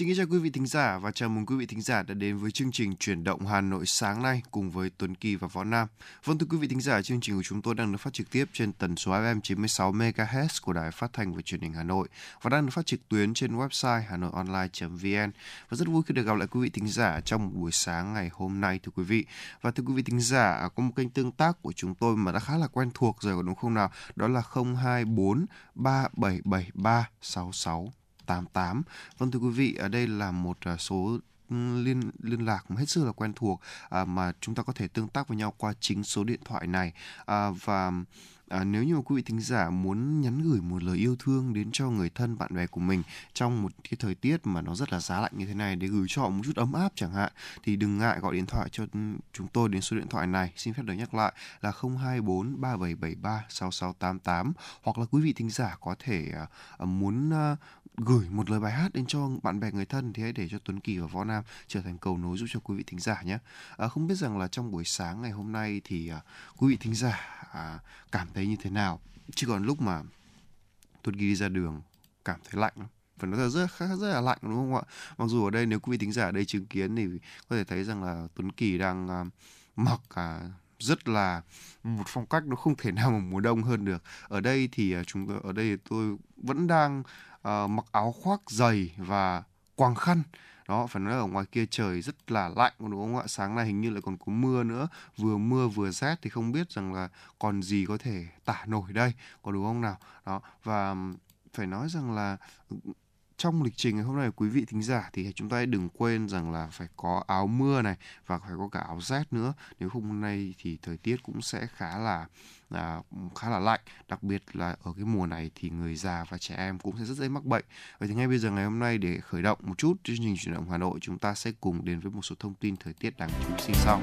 Xin kính chào quý vị thính giả và chào mừng quý vị thính giả đã đến với chương trình Chuyển động Hà Nội sáng nay cùng với Tuấn Kỳ và Võ Nam. Vâng thưa quý vị thính giả, chương trình của chúng tôi đang được phát trực tiếp trên tần số FM 96 MHz của Đài Phát thanh và Truyền hình Hà Nội và đang được phát trực tuyến trên website hanoionline.vn. Và rất vui khi được gặp lại quý vị thính giả trong một buổi sáng ngày hôm nay thưa quý vị. Và thưa quý vị thính giả, có một kênh tương tác của chúng tôi mà đã khá là quen thuộc rồi có đúng không nào? Đó là 024 3773 66 88. Vâng thưa quý vị, ở đây là một à, số liên liên lạc hết sức là quen thuộc à, mà chúng ta có thể tương tác với nhau qua chính số điện thoại này à, và À, nếu như mà quý vị thính giả muốn nhắn gửi một lời yêu thương đến cho người thân bạn bè của mình trong một cái thời tiết mà nó rất là giá lạnh như thế này để gửi cho họ một chút ấm áp chẳng hạn thì đừng ngại gọi điện thoại cho chúng tôi đến số điện thoại này xin phép được nhắc lại là 024 3773 6688 hoặc là quý vị thính giả có thể à, à muốn à, gửi một lời bài hát đến cho bạn bè người thân thì hãy để cho Tuấn Kỳ và Võ Nam trở thành cầu nối giúp cho quý vị thính giả nhé. À, không biết rằng là trong buổi sáng ngày hôm nay thì à, quý vị thính giả à, cảm thấy như thế nào? Chỉ còn lúc mà Tuấn Kỳ đi ra đường cảm thấy lạnh lắm phải nói là rất rất, rất là lạnh đúng không ạ? Mặc dù ở đây nếu quý vị thính giả ở đây chứng kiến thì có thể thấy rằng là Tuấn Kỳ đang uh, mặc uh, rất là một phong cách nó không thể nào mà mùa đông hơn được. Ở đây thì uh, chúng tôi ở đây tôi vẫn đang uh, mặc áo khoác dày và quàng khăn. Đó phải nói là ở ngoài kia trời rất là lạnh đúng không ạ? Sáng nay hình như lại còn có mưa nữa. Vừa mưa vừa rét thì không biết rằng là còn gì có thể tả nổi đây có đúng không nào? Đó và phải nói rằng là trong lịch trình ngày hôm nay quý vị thính giả thì chúng ta đừng quên rằng là phải có áo mưa này và phải có cả áo rét nữa. Nếu không hôm nay thì thời tiết cũng sẽ khá là à, khá là lạnh. Đặc biệt là ở cái mùa này thì người già và trẻ em cũng sẽ rất dễ mắc bệnh. Vậy thì ngay bây giờ ngày hôm nay để khởi động một chút chương trình chuyển động Hà Nội chúng ta sẽ cùng đến với một số thông tin thời tiết đáng chú ý sau.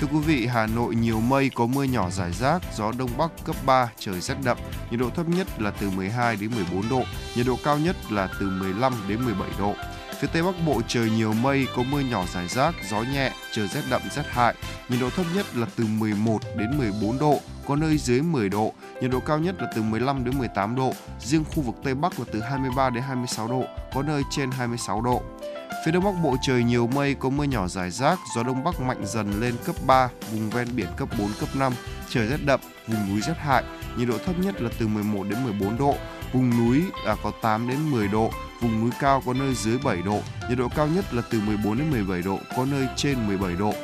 Thưa quý vị, Hà Nội nhiều mây có mưa nhỏ rải rác, gió đông bắc cấp 3, trời rét đậm, nhiệt độ thấp nhất là từ 12 đến 14 độ, nhiệt độ cao nhất là từ 15 đến 17 độ. Phía Tây Bắc Bộ trời nhiều mây, có mưa nhỏ rải rác, gió nhẹ, trời rét đậm rét hại. Nhiệt độ thấp nhất là từ 11 đến 14 độ, có nơi dưới 10 độ. Nhiệt độ cao nhất là từ 15 đến 18 độ. Riêng khu vực Tây Bắc là từ 23 đến 26 độ, có nơi trên 26 độ. Phía Đông Bắc Bộ trời nhiều mây, có mưa nhỏ rải rác, gió Đông Bắc mạnh dần lên cấp 3, vùng ven biển cấp 4, cấp 5, trời rét đậm, vùng núi rét hại, nhiệt độ thấp nhất là từ 11 đến 14 độ, vùng núi là có 8 đến 10 độ, vùng núi cao có nơi dưới 7 độ, nhiệt độ cao nhất là từ 14 đến 17 độ, có nơi trên 17 độ.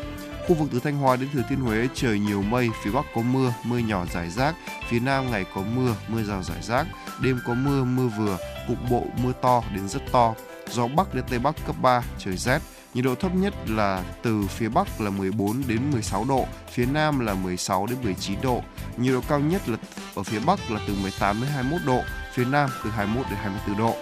Khu vực từ Thanh Hóa đến Thừa Thiên Huế trời nhiều mây, phía Bắc có mưa, mưa nhỏ rải rác, phía Nam ngày có mưa, mưa rào rải rác, đêm có mưa, mưa vừa, cục bộ mưa to đến rất to, gió Bắc đến Tây Bắc cấp 3, trời rét. Nhiệt độ thấp nhất là từ phía Bắc là 14 đến 16 độ, phía Nam là 16 đến 19 độ. Nhiệt độ cao nhất là ở phía Bắc là từ 18 đến 21 độ, phía Nam từ 21 đến 24 độ.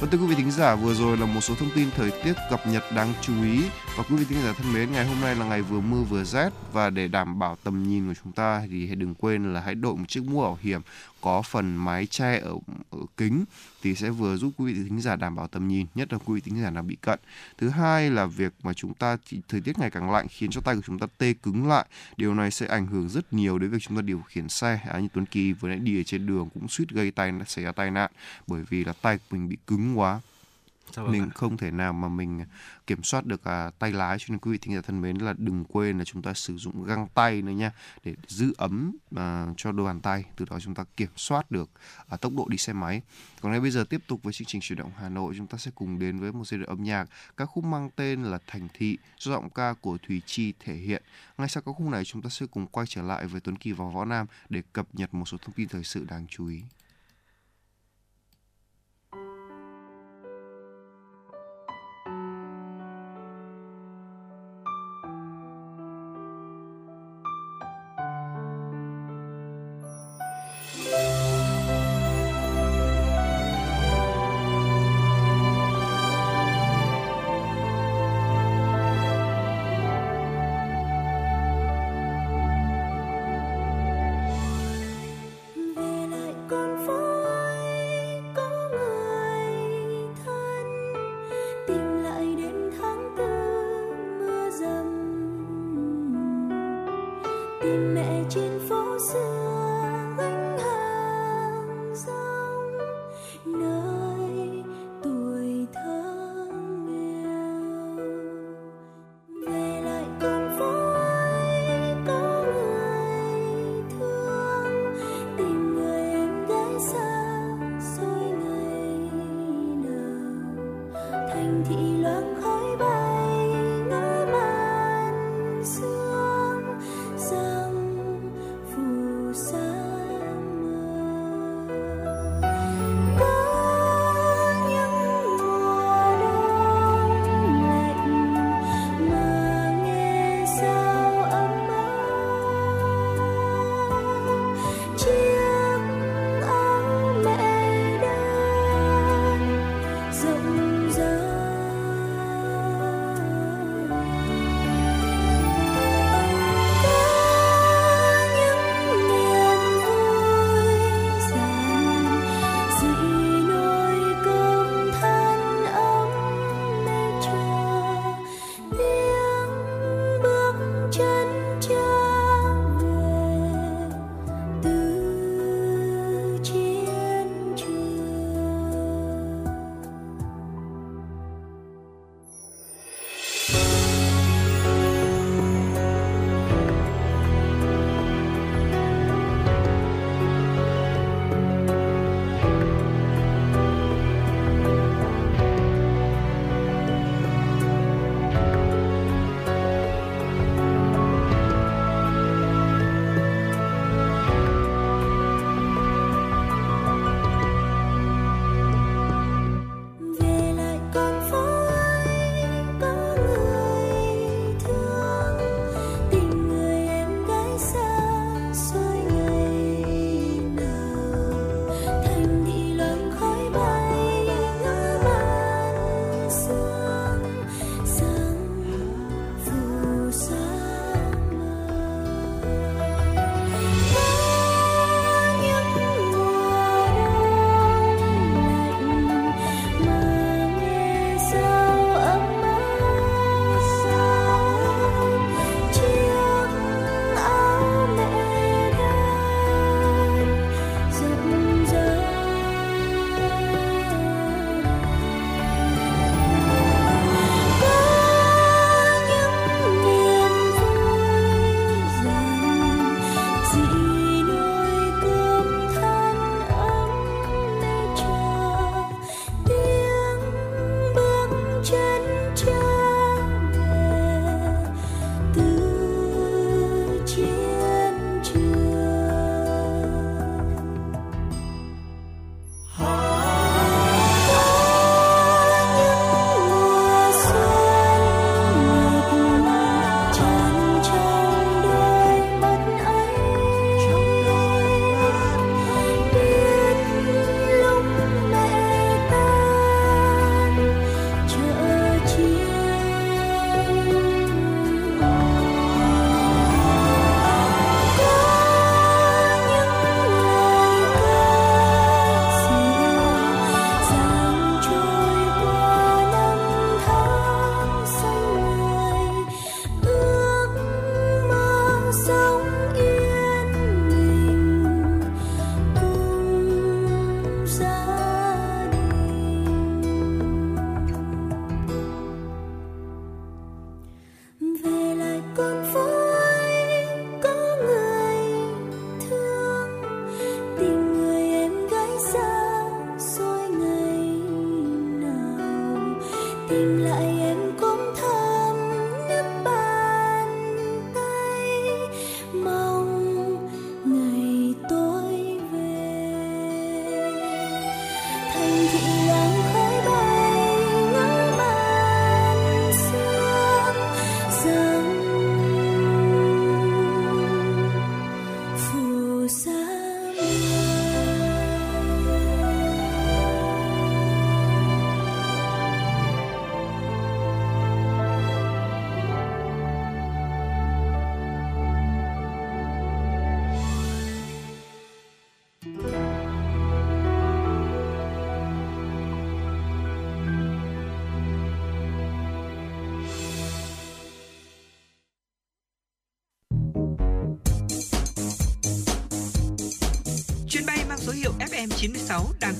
Và thưa quý vị thính giả, vừa rồi là một số thông tin thời tiết cập nhật đáng chú ý. Và quý vị thính giả thân mến, ngày hôm nay là ngày vừa mưa vừa rét và để đảm bảo tầm nhìn của chúng ta thì hãy đừng quên là hãy đội một chiếc mũ bảo hiểm có phần mái che ở, ở kính thì sẽ vừa giúp quý vị thính giả đảm bảo tầm nhìn, nhất là quý vị thính giả nào bị cận. Thứ hai là việc mà chúng ta thì thời tiết ngày càng lạnh khiến cho tay của chúng ta tê cứng lại. Điều này sẽ ảnh hưởng rất nhiều đến việc chúng ta điều khiển xe. À, như Tuấn Kỳ vừa nãy đi ở trên đường cũng suýt gây tai xảy ra tai nạn bởi vì là tay của mình bị cứng quá vâng mình không thể nào mà mình kiểm soát được à, tay lái. Cho nên quý vị thính giả thân mến là đừng quên là chúng ta sử dụng găng tay nữa nha để giữ ấm à, cho đôi bàn tay. Từ đó chúng ta kiểm soát được à, tốc độ đi xe máy. Còn ngay bây giờ tiếp tục với chương trình chuyển động Hà Nội. Chúng ta sẽ cùng đến với một giai đoạn âm nhạc. Các khúc mang tên là Thành Thị do giọng ca của Thùy Chi thể hiện. Ngay sau các khúc này chúng ta sẽ cùng quay trở lại với Tuấn Kỳ và Võ Nam để cập nhật một số thông tin thời sự đáng chú ý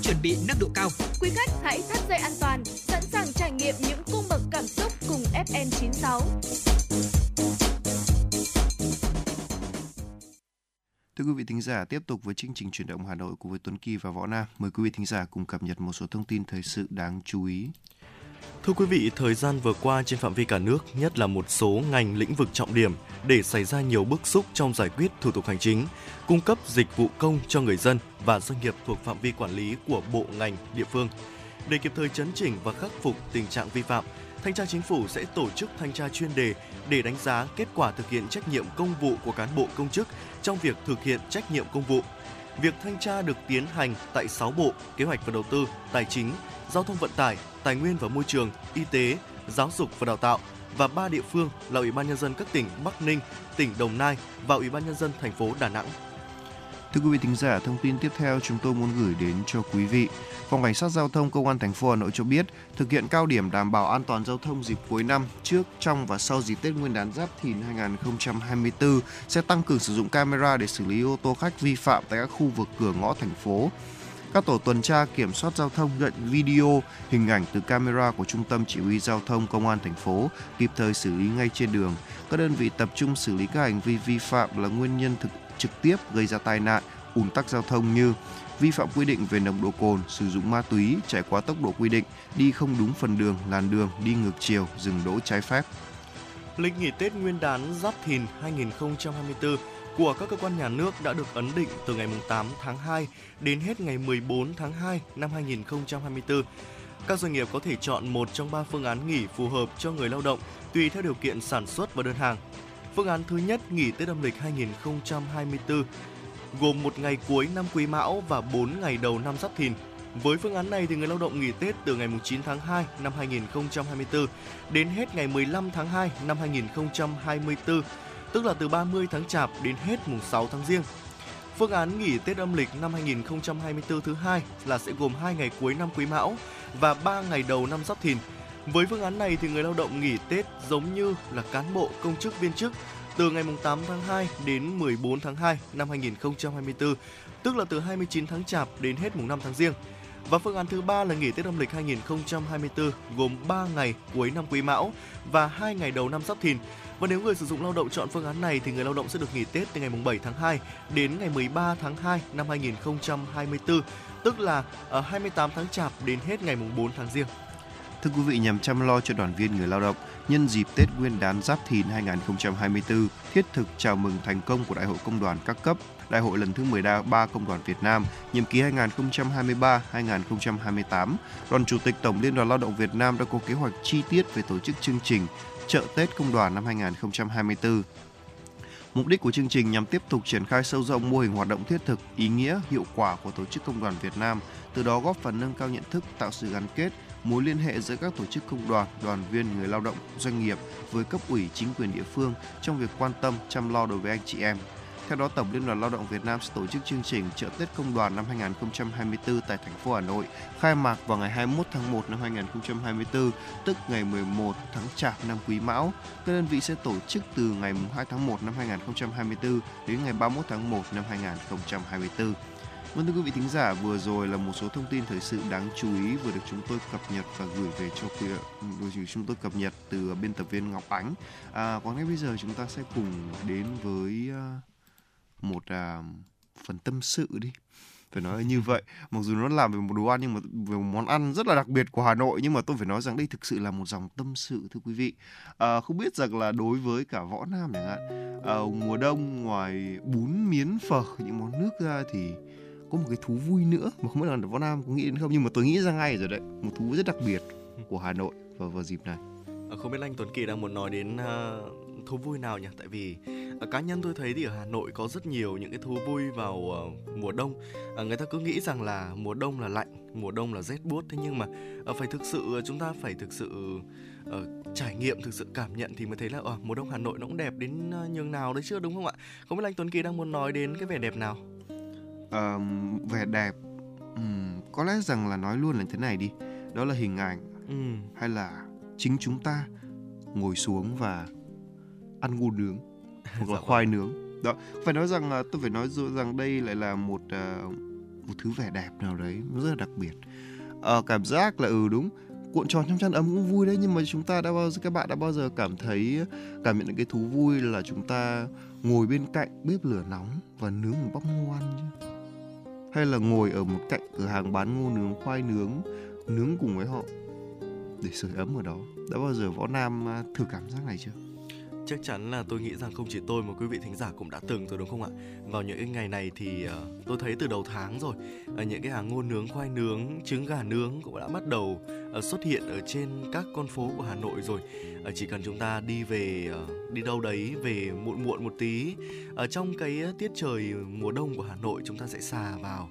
chuẩn bị nâng độ cao. Quý khách hãy thắt dây an toàn, sẵn sàng trải nghiệm những cung bậc cảm xúc cùng FN96. Thưa quý vị thính giả, tiếp tục với chương trình truyền động Hà Nội cùng với Tuấn Kỳ và Võ Nam. Mời quý vị thính giả cùng cập nhật một số thông tin thời sự đáng chú ý. Thưa quý vị, thời gian vừa qua trên phạm vi cả nước, nhất là một số ngành lĩnh vực trọng điểm để xảy ra nhiều bức xúc trong giải quyết thủ tục hành chính, cung cấp dịch vụ công cho người dân và doanh nghiệp thuộc phạm vi quản lý của bộ ngành địa phương. Để kịp thời chấn chỉnh và khắc phục tình trạng vi phạm, Thanh tra Chính phủ sẽ tổ chức thanh tra chuyên đề để đánh giá kết quả thực hiện trách nhiệm công vụ của cán bộ công chức trong việc thực hiện trách nhiệm công vụ. Việc thanh tra được tiến hành tại 6 bộ: Kế hoạch và Đầu tư, Tài chính, Giao thông vận tải, Tài nguyên và Môi trường, Y tế, Giáo dục và Đào tạo và ba địa phương là Ủy ban nhân dân các tỉnh Bắc Ninh, tỉnh Đồng Nai và Ủy ban nhân dân thành phố Đà Nẵng. Thưa quý vị thính giả, thông tin tiếp theo chúng tôi muốn gửi đến cho quý vị. Phòng Cảnh sát Giao thông Công an thành phố Hà Nội cho biết, thực hiện cao điểm đảm bảo an toàn giao thông dịp cuối năm, trước, trong và sau dịp Tết Nguyên đán Giáp Thìn 2024 sẽ tăng cường sử dụng camera để xử lý ô tô khách vi phạm tại các khu vực cửa ngõ thành phố. Các tổ tuần tra kiểm soát giao thông nhận video, hình ảnh từ camera của Trung tâm Chỉ huy Giao thông Công an thành phố kịp thời xử lý ngay trên đường. Các đơn vị tập trung xử lý các hành vi vi phạm là nguyên nhân thực trực tiếp gây ra tai nạn, ùn tắc giao thông như vi phạm quy định về nồng độ cồn, sử dụng ma túy, chạy quá tốc độ quy định, đi không đúng phần đường, làn đường, đi ngược chiều, dừng đỗ trái phép. Lịch nghỉ Tết Nguyên đán Giáp Thìn 2024 của các cơ quan nhà nước đã được ấn định từ ngày 8 tháng 2 đến hết ngày 14 tháng 2 năm 2024. Các doanh nghiệp có thể chọn một trong ba phương án nghỉ phù hợp cho người lao động tùy theo điều kiện sản xuất và đơn hàng. Phương án thứ nhất nghỉ Tết âm lịch 2024 gồm một ngày cuối năm Quý Mão và 4 ngày đầu năm Giáp Thìn. Với phương án này thì người lao động nghỉ Tết từ ngày 9 tháng 2 năm 2024 đến hết ngày 15 tháng 2 năm 2024, tức là từ 30 tháng Chạp đến hết mùng 6 tháng Giêng. Phương án nghỉ Tết âm lịch năm 2024 thứ hai là sẽ gồm 2 ngày cuối năm Quý Mão và 3 ngày đầu năm Giáp Thìn. Với phương án này thì người lao động nghỉ Tết giống như là cán bộ, công chức, viên chức từ ngày 8 tháng 2 đến 14 tháng 2 năm 2024, tức là từ 29 tháng Chạp đến hết mùng 5 tháng Giêng. Và phương án thứ ba là nghỉ Tết âm lịch 2024 gồm 3 ngày cuối năm Quý Mão và 2 ngày đầu năm Giáp Thìn. Và nếu người sử dụng lao động chọn phương án này thì người lao động sẽ được nghỉ Tết từ ngày 7 tháng 2 đến ngày 13 tháng 2 năm 2024, tức là ờ, 28 tháng Chạp đến hết ngày 4 tháng Giêng. Thưa quý vị, nhằm chăm lo cho đoàn viên người lao động, nhân dịp Tết Nguyên đán Giáp Thìn 2024, thiết thực chào mừng thành công của Đại hội Công đoàn các cấp, Đại hội lần thứ 13 Công đoàn Việt Nam, nhiệm kỳ 2023-2028, Đoàn Chủ tịch Tổng Liên đoàn Lao động Việt Nam đã có kế hoạch chi tiết về tổ chức chương trình chợ Tết Công đoàn năm 2024. Mục đích của chương trình nhằm tiếp tục triển khai sâu rộng mô hình hoạt động thiết thực, ý nghĩa, hiệu quả của tổ chức công đoàn Việt Nam, từ đó góp phần nâng cao nhận thức, tạo sự gắn kết, mối liên hệ giữa các tổ chức công đoàn, đoàn viên, người lao động, doanh nghiệp với cấp ủy chính quyền địa phương trong việc quan tâm chăm lo đối với anh chị em. Theo đó, Tổng Liên đoàn Lao động Việt Nam sẽ tổ chức chương trình chợ Tết Công đoàn năm 2024 tại thành phố Hà Nội, khai mạc vào ngày 21 tháng 1 năm 2024, tức ngày 11 tháng Chạp năm Quý Mão. Các đơn vị sẽ tổ chức từ ngày 2 tháng 1 năm 2024 đến ngày 31 tháng 1 năm 2024. Vâng thưa quý vị thính giả, vừa rồi là một số thông tin thời sự đáng chú ý vừa được chúng tôi cập nhật và gửi về cho quý vị chúng tôi cập nhật từ biên tập viên Ngọc Ánh. À, còn ngay bây giờ chúng ta sẽ cùng đến với à, một uh, phần tâm sự đi. Phải nói như vậy. Mặc dù nó làm về một đồ ăn nhưng mà về một món ăn rất là đặc biệt của Hà Nội nhưng mà tôi phải nói rằng đây thực sự là một dòng tâm sự thưa quý vị. À, không biết rằng là đối với cả võ nam chẳng hạn à, mùa đông ngoài bún miến phở những món nước ra thì có một cái thú vui nữa mà không biết là võ nam có nghĩ đến không? Nhưng mà tôi nghĩ ra ngay rồi đấy một thú rất đặc biệt của Hà Nội vào vào dịp này. Ờ, không biết anh Tuấn Kỳ đang muốn nói đến uh, thú vui nào nhỉ? Tại vì uh, cá nhân tôi thấy thì ở Hà Nội có rất nhiều những cái thú vui vào uh, mùa đông. Uh, người ta cứ nghĩ rằng là mùa đông là lạnh, mùa đông là rét buốt thế nhưng mà uh, phải thực sự chúng ta phải thực sự uh, trải nghiệm thực sự cảm nhận thì mới thấy là uh, mùa đông Hà Nội nó cũng đẹp đến uh, nhường nào đấy chưa đúng không ạ? Không biết anh Tuấn Kỳ đang muốn nói đến cái vẻ đẹp nào? uh, vẻ đẹp um, có lẽ rằng là nói luôn là thế này đi đó là hình ảnh ừ. hay là chính chúng ta ngồi xuống và ăn ngô nướng hoặc là dạ khoai vâng. nướng. Đó phải nói rằng là tôi phải nói rằng đây lại là một uh, một thứ vẻ đẹp nào đấy rất là đặc biệt. Uh, cảm giác là ừ đúng cuộn tròn trong chăn ấm cũng vui đấy nhưng mà chúng ta đã bao giờ các bạn đã bao giờ cảm thấy cảm nhận được cái thú vui là chúng ta ngồi bên cạnh bếp lửa nóng và nướng một bắp ngô ăn chứ hay là ngồi ở một cạnh cửa hàng bán ngô nướng khoai nướng nướng cùng với họ để sưởi ấm ở đó? Đã bao giờ võ nam à, thử cảm giác này chưa chắc chắn là tôi nghĩ rằng không chỉ tôi mà quý vị thính giả cũng đã từng rồi đúng không ạ vào những cái ngày này thì uh, tôi thấy từ đầu tháng rồi uh, những cái hàng ngô nướng khoai nướng trứng gà nướng cũng đã bắt đầu uh, xuất hiện ở trên các con phố của Hà Nội rồi. Uh, chỉ cần chúng ta đi về uh, đi đâu đấy về muộn muộn một tí ở trong cái tiết trời mùa đông của Hà Nội chúng ta sẽ xà vào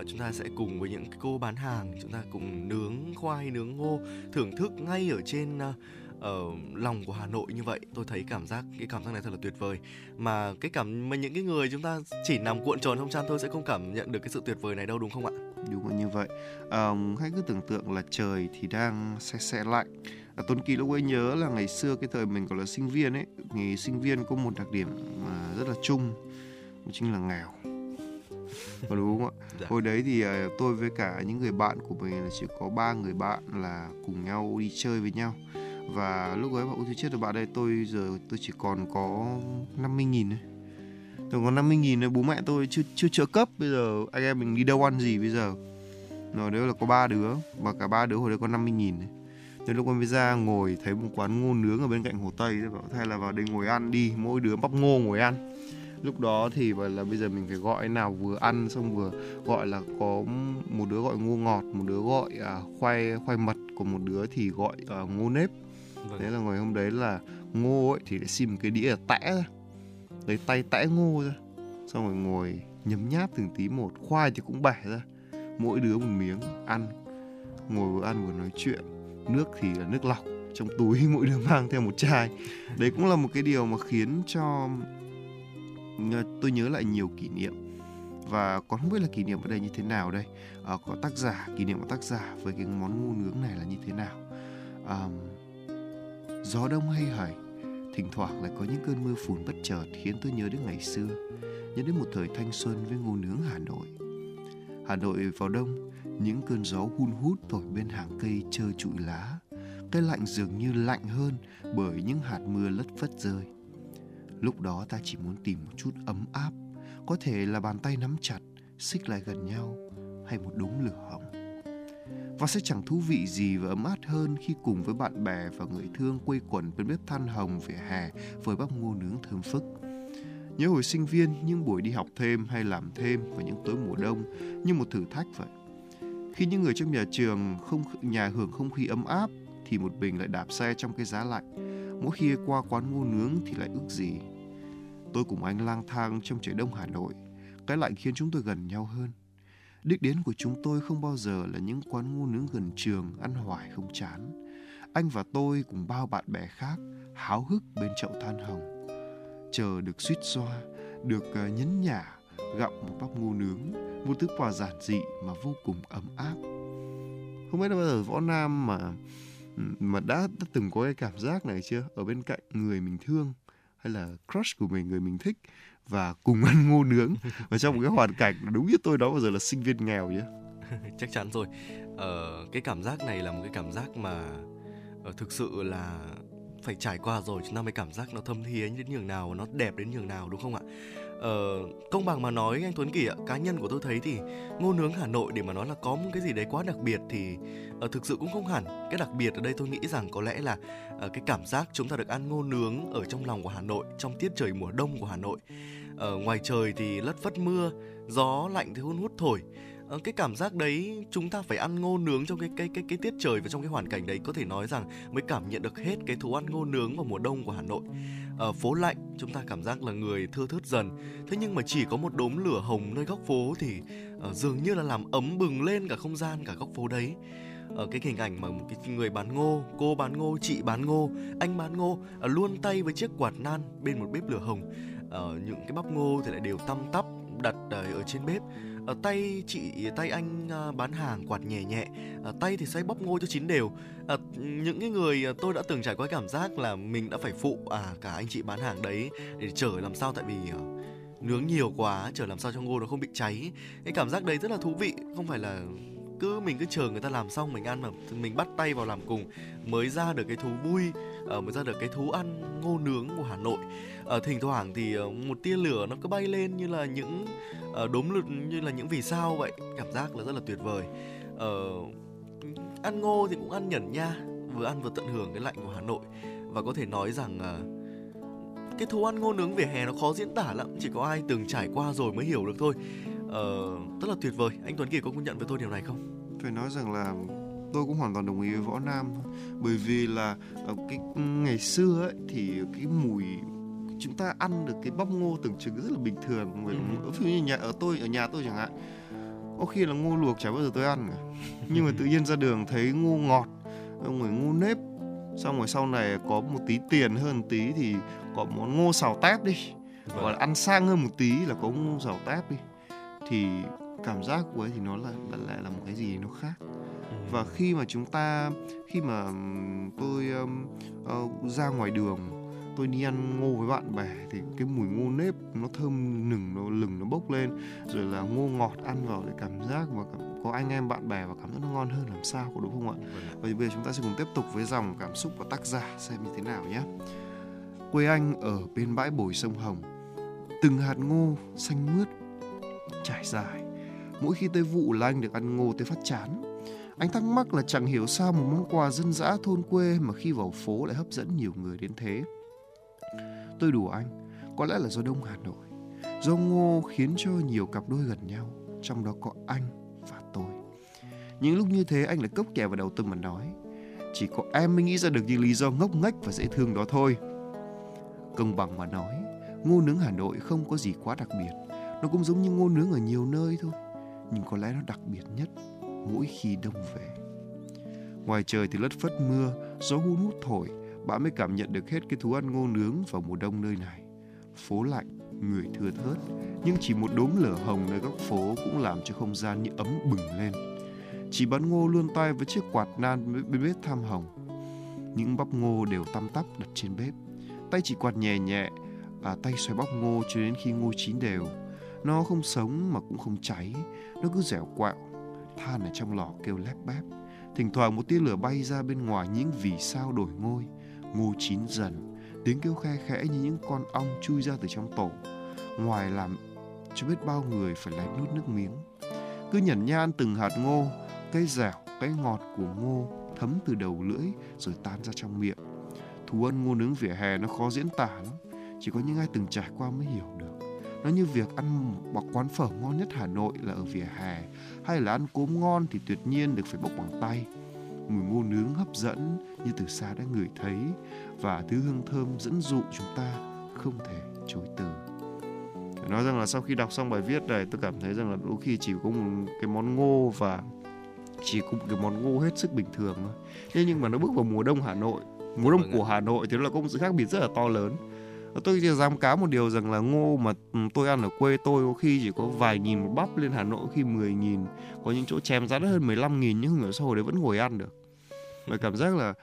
uh, chúng ta sẽ cùng với những cô bán hàng chúng ta cùng nướng khoai nướng ngô thưởng thức ngay ở trên uh, ở lòng của Hà Nội như vậy tôi thấy cảm giác cái cảm giác này thật là tuyệt vời. Mà cái cảm mà những cái người chúng ta chỉ nằm cuộn tròn trong chăn thôi sẽ không cảm nhận được cái sự tuyệt vời này đâu đúng không ạ? Đúng là như vậy. À, hãy cứ tưởng tượng là trời thì đang xe xe lạnh. À, Tuấn Kỳ lúc ấy nhớ là ngày xưa cái thời mình còn là sinh viên ấy thì sinh viên có một đặc điểm mà rất là chung chính là nghèo. Có đúng không ạ? Dạ. hồi đấy thì uh, tôi với cả những người bạn của mình là chỉ có ba người bạn là cùng nhau đi chơi với nhau và lúc ấy bảo ôi chết rồi bạn đây tôi giờ tôi chỉ còn có 50 nghìn thôi. Tôi có 50 nghìn bố mẹ tôi chưa chưa trợ cấp. Bây giờ anh em mình đi đâu ăn gì bây giờ? Rồi đấy là có ba đứa và cả ba đứa hồi đấy có 50 nghìn Nên lúc em mới ra ngồi thấy một quán ngô nướng ở bên cạnh hồ Tây bảo thay là vào đây ngồi ăn đi mỗi đứa bắp ngô ngồi ăn. Lúc đó thì bảo là bây giờ mình phải gọi nào vừa ăn xong vừa gọi là có một đứa gọi ngô ngọt một đứa gọi à, khoai khoai mật còn một đứa thì gọi à, ngô nếp vâng. thế là ngày hôm đấy là ngô ấy thì lại xin một cái đĩa tẽ ra. Lấy tay tẽ ngô ra. Xong rồi ngồi nhấm nháp từng tí một khoai thì cũng bẻ ra. Mỗi đứa một miếng ăn. Ngồi vừa ăn vừa nói chuyện. Nước thì là nước lọc trong túi mỗi đứa mang theo một chai. Đấy cũng là một cái điều mà khiến cho ờ, tôi nhớ lại nhiều kỷ niệm. Và còn không biết là kỷ niệm ở đây như thế nào đây? À, có tác giả kỷ niệm của tác giả với cái món ngô nướng này là như thế nào? À, gió đông hay hải, thỉnh thoảng lại có những cơn mưa phùn bất chợt khiến tôi nhớ đến ngày xưa nhớ đến một thời thanh xuân với ngô nướng hà nội. Hà nội vào đông những cơn gió hun hút thổi bên hàng cây trơ trụi lá. Cái lạnh dường như lạnh hơn bởi những hạt mưa lất phất rơi. Lúc đó ta chỉ muốn tìm một chút ấm áp có thể là bàn tay nắm chặt xích lại gần nhau hay một đống lửa hồng và sẽ chẳng thú vị gì và ấm áp hơn khi cùng với bạn bè và người thương quây quần bên bếp than hồng vỉa hè với bắp ngô nướng thơm phức. Nhớ hồi sinh viên, những buổi đi học thêm hay làm thêm vào những tối mùa đông như một thử thách vậy. Khi những người trong nhà trường không nhà hưởng không khí ấm áp thì một mình lại đạp xe trong cái giá lạnh. Mỗi khi qua quán ngô nướng thì lại ước gì. Tôi cùng anh lang thang trong trời đông Hà Nội. Cái lạnh khiến chúng tôi gần nhau hơn Đích đến của chúng tôi không bao giờ là những quán ngu nướng gần trường ăn hoài không chán. Anh và tôi cùng bao bạn bè khác háo hức bên chậu than hồng. Chờ được suýt xoa, được ờ, nhấn nhả, gặm một bắp ngô nướng, một thứ quà giản dị mà vô cùng ấm áp. Không biết là bao giờ Võ Nam mà mà đã, đã từng có cái cảm giác này chưa? Ở bên cạnh người mình thương hay là crush của mình, người mình thích và cùng ăn ngô nướng. Và trong một cái hoàn cảnh đúng như tôi đó bao giờ là sinh viên nghèo nhé. Chắc chắn rồi. Ờ, cái cảm giác này là một cái cảm giác mà uh, thực sự là phải trải qua rồi chúng ta mới cảm giác nó thâm thía đến nhường nào nó đẹp đến nhường nào đúng không ạ? Uh, công bằng mà nói anh Tuấn Kỳ ạ cá nhân của tôi thấy thì ngô nướng Hà Nội để mà nói là có một cái gì đấy quá đặc biệt thì uh, thực sự cũng không hẳn. Cái đặc biệt ở đây tôi nghĩ rằng có lẽ là uh, cái cảm giác chúng ta được ăn ngô nướng ở trong lòng của Hà Nội trong tiết trời mùa đông của Hà Nội. Ở ngoài trời thì lất phất mưa gió lạnh thì hun hút thổi. Ờ, cái cảm giác đấy chúng ta phải ăn ngô nướng trong cái cái cái cái tiết trời và trong cái hoàn cảnh đấy có thể nói rằng mới cảm nhận được hết cái thú ăn ngô nướng vào mùa đông của Hà Nội. Ở phố lạnh chúng ta cảm giác là người thưa thớt dần. Thế nhưng mà chỉ có một đốm lửa hồng nơi góc phố thì uh, dường như là làm ấm bừng lên cả không gian cả góc phố đấy ở cái hình ảnh mà một cái người bán ngô, cô bán ngô, chị bán ngô, anh bán ngô uh, luôn tay với chiếc quạt nan bên một bếp lửa hồng uh, những cái bắp ngô thì lại đều tăm tắp đặt uh, ở trên bếp ở tay chị tay anh ờ, bán hàng quạt nhẹ nhẹ ờ, tay thì xoay bóp ngô cho chín đều. À, những cái người tôi đã từng trải qua cảm giác là mình đã phải phụ à cả anh chị bán hàng đấy để chở làm sao tại vì nướng nhiều quá chở làm sao cho ngô nó không bị cháy. Cái cảm giác đấy rất là thú vị không phải là cứ mình cứ chờ người ta làm xong mình ăn mà mình bắt tay vào làm cùng mới ra được cái thú vui mới ra được cái thú ăn ngô nướng của Hà Nội uh, thỉnh thoảng thì uh, một tia lửa nó cứ bay lên như là những uh, đốm lượt như là những vì sao vậy. Cảm giác là rất là tuyệt vời. Uh, ăn ngô thì cũng ăn nhẩn nha vừa ăn vừa tận hưởng cái lạnh của Hà Nội. Và có thể nói rằng uh, cái thú ăn ngô nướng vỉa hè nó khó diễn tả lắm chỉ có ai từng trải qua rồi mới hiểu được thôi. Uh, rất là tuyệt vời. Anh Tuấn kỳ có công nhận với tôi điều này không? Phải nói rằng là tôi cũng hoàn toàn đồng ý với võ nam bởi vì là cái ừ, ngày xưa ấy thì cái mùi chúng ta ăn được cái bắp ngô tưởng chừng rất là bình thường. Người ừ. ví dụ như nhà ở tôi ở nhà tôi chẳng hạn có khi là ngô luộc chả bao giờ tôi ăn cả. Nhưng mà tự nhiên ra đường thấy ngô ngọt rồi ngô nếp xong rồi sau này có một tí tiền hơn tí thì có món ngô xào tép đi. Vâng. gọi là ăn sang hơn một tí là có ngô xào tép đi. Thì cảm giác của ấy thì nó là lại là một cái gì nó khác. Và khi mà chúng ta khi mà tôi um, uh, ra ngoài đường tôi đi ăn ngô với bạn bè thì cái mùi ngô nếp nó thơm nừng nó lừng nó bốc lên. Rồi là ngô ngọt ăn vào để cảm giác và cảm, có anh em bạn bè và cảm giác nó ngon hơn làm sao có đúng không ạ? Và bây giờ chúng ta sẽ cùng tiếp tục với dòng cảm xúc của tác giả xem như thế nào nhé. Quê anh ở bên bãi bồi sông hồng. Từng hạt ngô xanh mướt trải dài. Mỗi khi tới vụ là anh được ăn ngô tới phát chán. Anh thắc mắc là chẳng hiểu sao một món quà dân dã thôn quê mà khi vào phố lại hấp dẫn nhiều người đến thế. Tôi đùa anh, có lẽ là do Đông Hà Nội. Do ngô khiến cho nhiều cặp đôi gần nhau, trong đó có anh và tôi. Những lúc như thế anh lại cốc kè vào đầu tôi mà nói. Chỉ có em mới nghĩ ra được những lý do ngốc nghếch và dễ thương đó thôi. Công bằng mà nói, ngô nướng Hà Nội không có gì quá đặc biệt. Nó cũng giống như ngô nướng ở nhiều nơi thôi. Nhưng có lẽ nó đặc biệt nhất mỗi khi đông về. Ngoài trời thì lất phất mưa, gió hun hút thổi, bạn mới cảm nhận được hết cái thú ăn ngô nướng vào mùa đông nơi này. Phố lạnh, người thưa thớt, nhưng chỉ một đốm lửa hồng nơi góc phố cũng làm cho không gian như ấm bừng lên. Chỉ bán ngô luôn tay với chiếc quạt nan bên bếp tham hồng. Những bắp ngô đều tăm tắp đặt trên bếp. Tay chỉ quạt nhẹ nhẹ, à, tay xoay bắp ngô cho đến khi ngô chín đều. Nó không sống mà cũng không cháy, nó cứ dẻo quạo. than ở trong lò kêu lép bép. Thỉnh thoảng một tia lửa bay ra bên ngoài những vì sao đổi ngôi. Ngô chín dần, tiếng kêu khe khẽ như những con ong chui ra từ trong tổ. Ngoài làm cho biết bao người phải lén nuốt nước miếng. Cứ nhẩn nhan từng hạt ngô, cái dẻo, cái ngọt của ngô thấm từ đầu lưỡi rồi tan ra trong miệng. Thú ăn ngô nướng vỉa hè nó khó diễn tả lắm, chỉ có những ai từng trải qua mới hiểu được. Nó như việc ăn một quán phở ngon nhất Hà Nội là ở vỉa hè hay là ăn cốm ngon thì tuyệt nhiên được phải bốc bằng tay. Mùi ngô nướng hấp dẫn như từ xa đã ngửi thấy và thứ hương thơm dẫn dụ chúng ta không thể chối từ. nói rằng là sau khi đọc xong bài viết này tôi cảm thấy rằng là đôi khi chỉ có một cái món ngô và chỉ có một cái món ngô hết sức bình thường thôi. Thế nhưng mà nó bước vào mùa đông Hà Nội, mùa đông của Hà Nội thì nó là có một sự khác biệt rất là to lớn tôi chỉ dám cá một điều rằng là ngô mà tôi ăn ở quê tôi có khi chỉ có vài nghìn một bắp lên Hà Nội khi 10 nghìn có những chỗ chém giá đắt hơn 15 nghìn nhưng ở hồi đấy vẫn ngồi ăn được và cảm giác là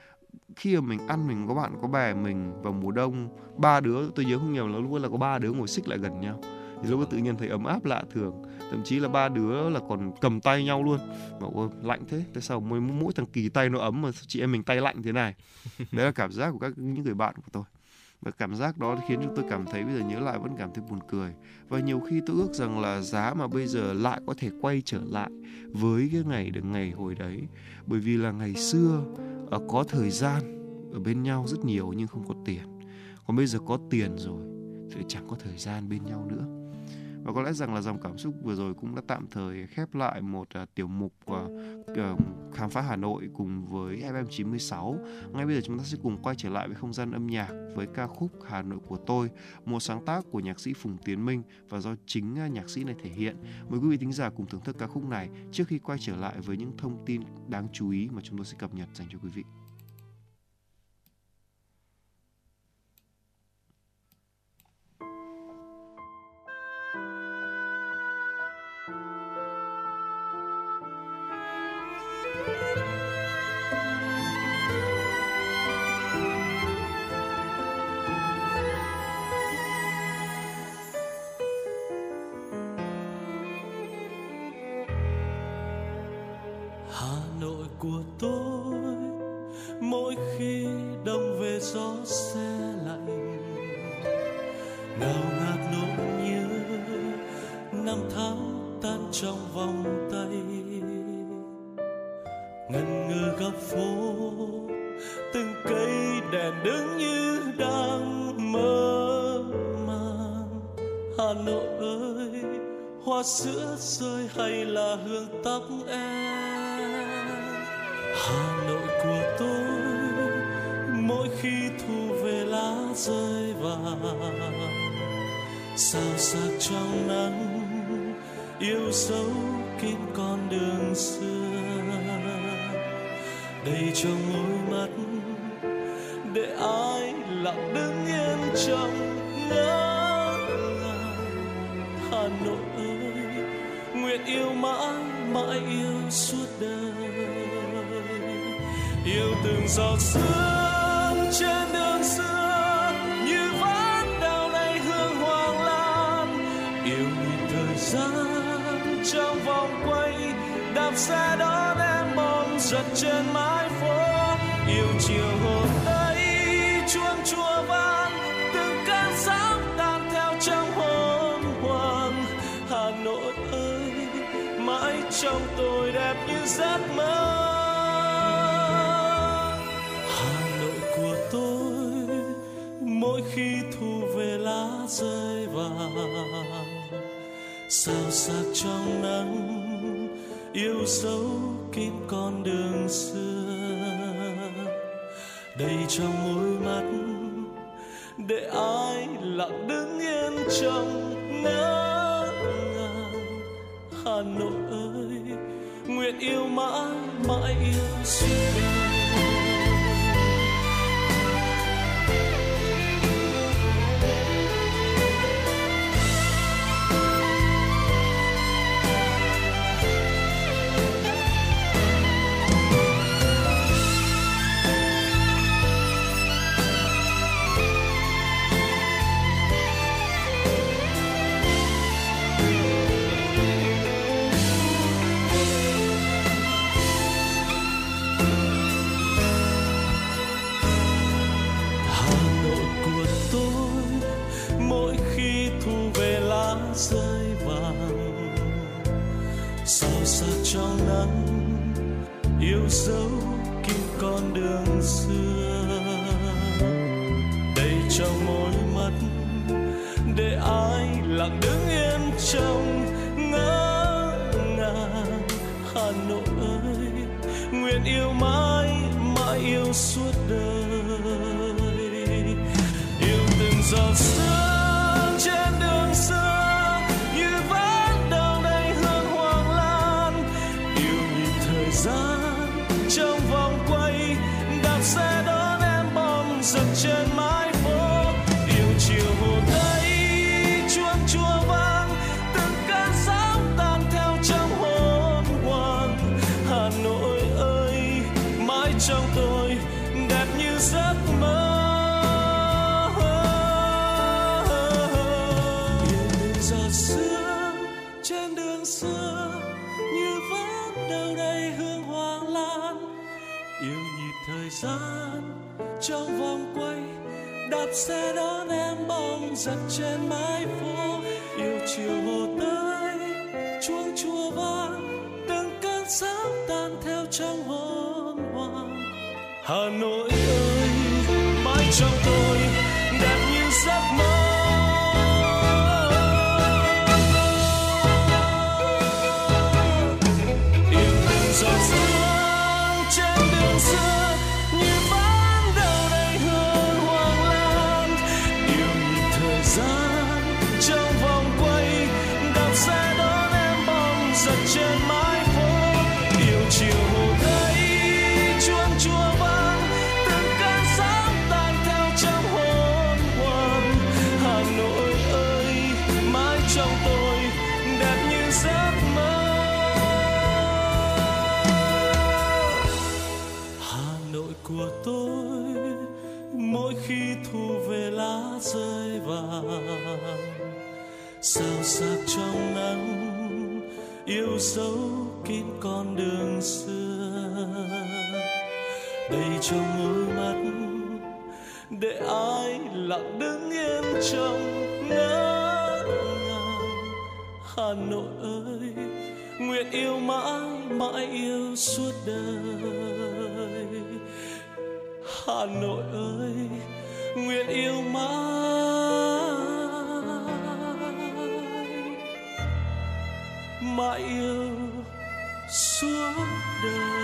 khi mà mình ăn mình có bạn có bè mình vào mùa đông ba đứa tôi nhớ không nhầm là lúc là có ba đứa ngồi xích lại gần nhau. Thì lúc đó tự nhiên thấy ấm áp lạ thường. Thậm chí là ba đứa là còn cầm tay nhau luôn. Bảo ôi lạnh thế tại sao mỗi mỗi thằng kỳ tay nó ấm mà chị em mình tay lạnh thế này? Đấy là cảm giác của các những người bạn của tôi và cảm giác đó khiến chúng tôi cảm thấy bây giờ nhớ lại vẫn cảm thấy buồn cười. Và nhiều khi tôi ước rằng là giá mà bây giờ lại có thể quay trở lại với cái ngày được ngày hồi đấy. Bởi vì là ngày xưa ở có thời gian ở bên nhau rất nhiều nhưng không có tiền. Còn bây giờ có tiền rồi, thì chẳng có thời gian bên nhau nữa và có lẽ rằng là dòng cảm xúc vừa rồi cũng đã tạm thời khép lại một uh, tiểu mục uh, uh, khám phá Hà Nội cùng với FM96. Ngay bây giờ chúng ta sẽ cùng quay trở lại với không gian âm nhạc với ca khúc Hà Nội của tôi, một sáng tác của nhạc sĩ Phùng Tiến Minh và do chính uh, nhạc sĩ này thể hiện. Mời quý vị thính giả cùng thưởng thức ca khúc này trước khi quay trở lại với những thông tin đáng chú ý mà chúng tôi sẽ cập nhật dành cho quý vị. Giật trên mái phố. Yêu chiều hồ tây chuông chùa vang, từng cơn sóng tan theo trong hôm hoàng. Hà nội ơi, mãi trong tôi đẹp như giấc mơ. Hà nội của tôi, mỗi khi thu về lá rơi vàng. Sao sắc trong nắng, yêu dấu kín con đường xưa. Đầy trong môi mắt, để ai lặng đứng yên trong ngỡ ngàng. Hà nội ơi, nguyện yêu mãi mãi yêu xưa trong nắng, yêu dấu kín con đường xưa. Đầy trong môi mắt, để ai lặng đứng yên trong ngỡ ngàng. Hà Nội ơi, nguyện yêu mãi mãi yêu suốt đời. Yêu từng giọt sương thời gian trong vòng quay, đạp xe đón em bong giật trên mái phố. Yêu chiều hồ tây chuông chùa vang, từng cơn sóng tan theo trong hồn hoàng. Hà nội ơi, mãi trong tôi. Sao sắc trong nắng, yêu dấu kín con đường xưa. Đầy trong đôi mắt, để ai lặng đứng yên trong ngỡ ngàng Hà Nội ơi, nguyện yêu mãi mãi yêu suốt đời. Hà Nội ơi, nguyện yêu mãi. Mãi yêu suốt đời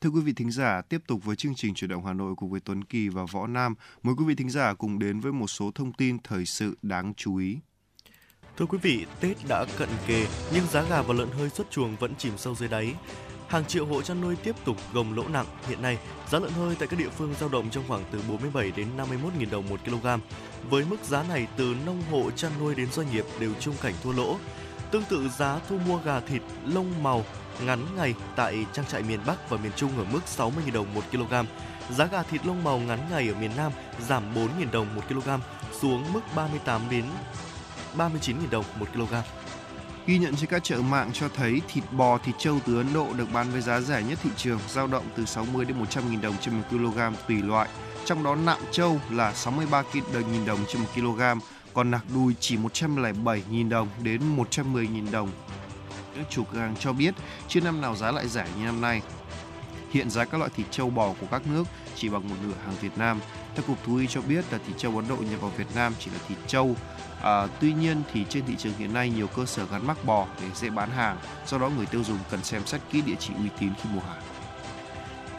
Thưa quý vị thính giả, tiếp tục với chương trình chuyển động Hà Nội cùng với Tuấn Kỳ và Võ Nam. Mời quý vị thính giả cùng đến với một số thông tin thời sự đáng chú ý. Thưa quý vị, Tết đã cận kề nhưng giá gà và lợn hơi xuất chuồng vẫn chìm sâu dưới đáy. Hàng triệu hộ chăn nuôi tiếp tục gồng lỗ nặng. Hiện nay, giá lợn hơi tại các địa phương dao động trong khoảng từ 47 đến 51.000 đồng một kg. Với mức giá này, từ nông hộ chăn nuôi đến doanh nghiệp đều chung cảnh thua lỗ. Tương tự giá thu mua gà thịt lông màu ngắn ngày tại trang trại miền Bắc và miền Trung ở mức 60.000 đồng một kg. Giá gà thịt lông màu ngắn ngày ở miền Nam giảm 4.000 đồng một kg xuống mức 38 đến 39.000 đồng 1 kg. Ghi nhận trên các chợ mạng cho thấy thịt bò, thịt trâu từ Ấn Độ được bán với giá rẻ nhất thị trường, dao động từ 60 đến 100 000 đồng trên 1 kg tùy loại. Trong đó nạm trâu là 63 000 đồng trên 1 kg, còn nạc đùi chỉ 107.000 đồng đến 110.000 đồng. Các chủ cửa hàng cho biết chưa năm nào giá lại rẻ như năm nay. Hiện giá các loại thịt trâu bò của các nước chỉ bằng một nửa hàng Việt Nam. Theo Cục Thú y cho biết là thịt trâu Ấn Độ nhập vào Việt Nam chỉ là thịt trâu. À, tuy nhiên thì trên thị trường hiện nay nhiều cơ sở gắn mắc bò để dễ bán hàng, do đó người tiêu dùng cần xem xét kỹ địa chỉ uy tín khi mua hàng.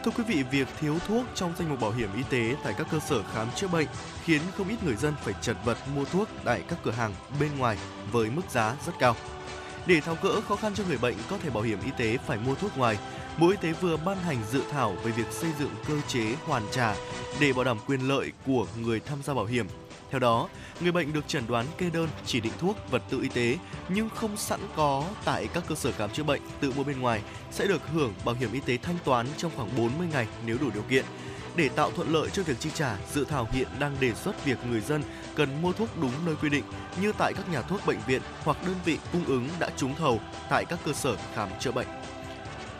Thưa quý vị, việc thiếu thuốc trong danh mục bảo hiểm y tế tại các cơ sở khám chữa bệnh khiến không ít người dân phải chật vật mua thuốc tại các cửa hàng bên ngoài với mức giá rất cao. Để tháo gỡ khó khăn cho người bệnh có thể bảo hiểm y tế phải mua thuốc ngoài, Bộ Y tế vừa ban hành dự thảo về việc xây dựng cơ chế hoàn trả để bảo đảm quyền lợi của người tham gia bảo hiểm. Theo đó, người bệnh được chẩn đoán kê đơn chỉ định thuốc vật tư y tế nhưng không sẵn có tại các cơ sở khám chữa bệnh tự mua bên ngoài sẽ được hưởng bảo hiểm y tế thanh toán trong khoảng 40 ngày nếu đủ điều kiện. Để tạo thuận lợi cho việc chi trả, dự thảo hiện đang đề xuất việc người dân cần mua thuốc đúng nơi quy định như tại các nhà thuốc bệnh viện hoặc đơn vị cung ứng đã trúng thầu tại các cơ sở khám chữa bệnh.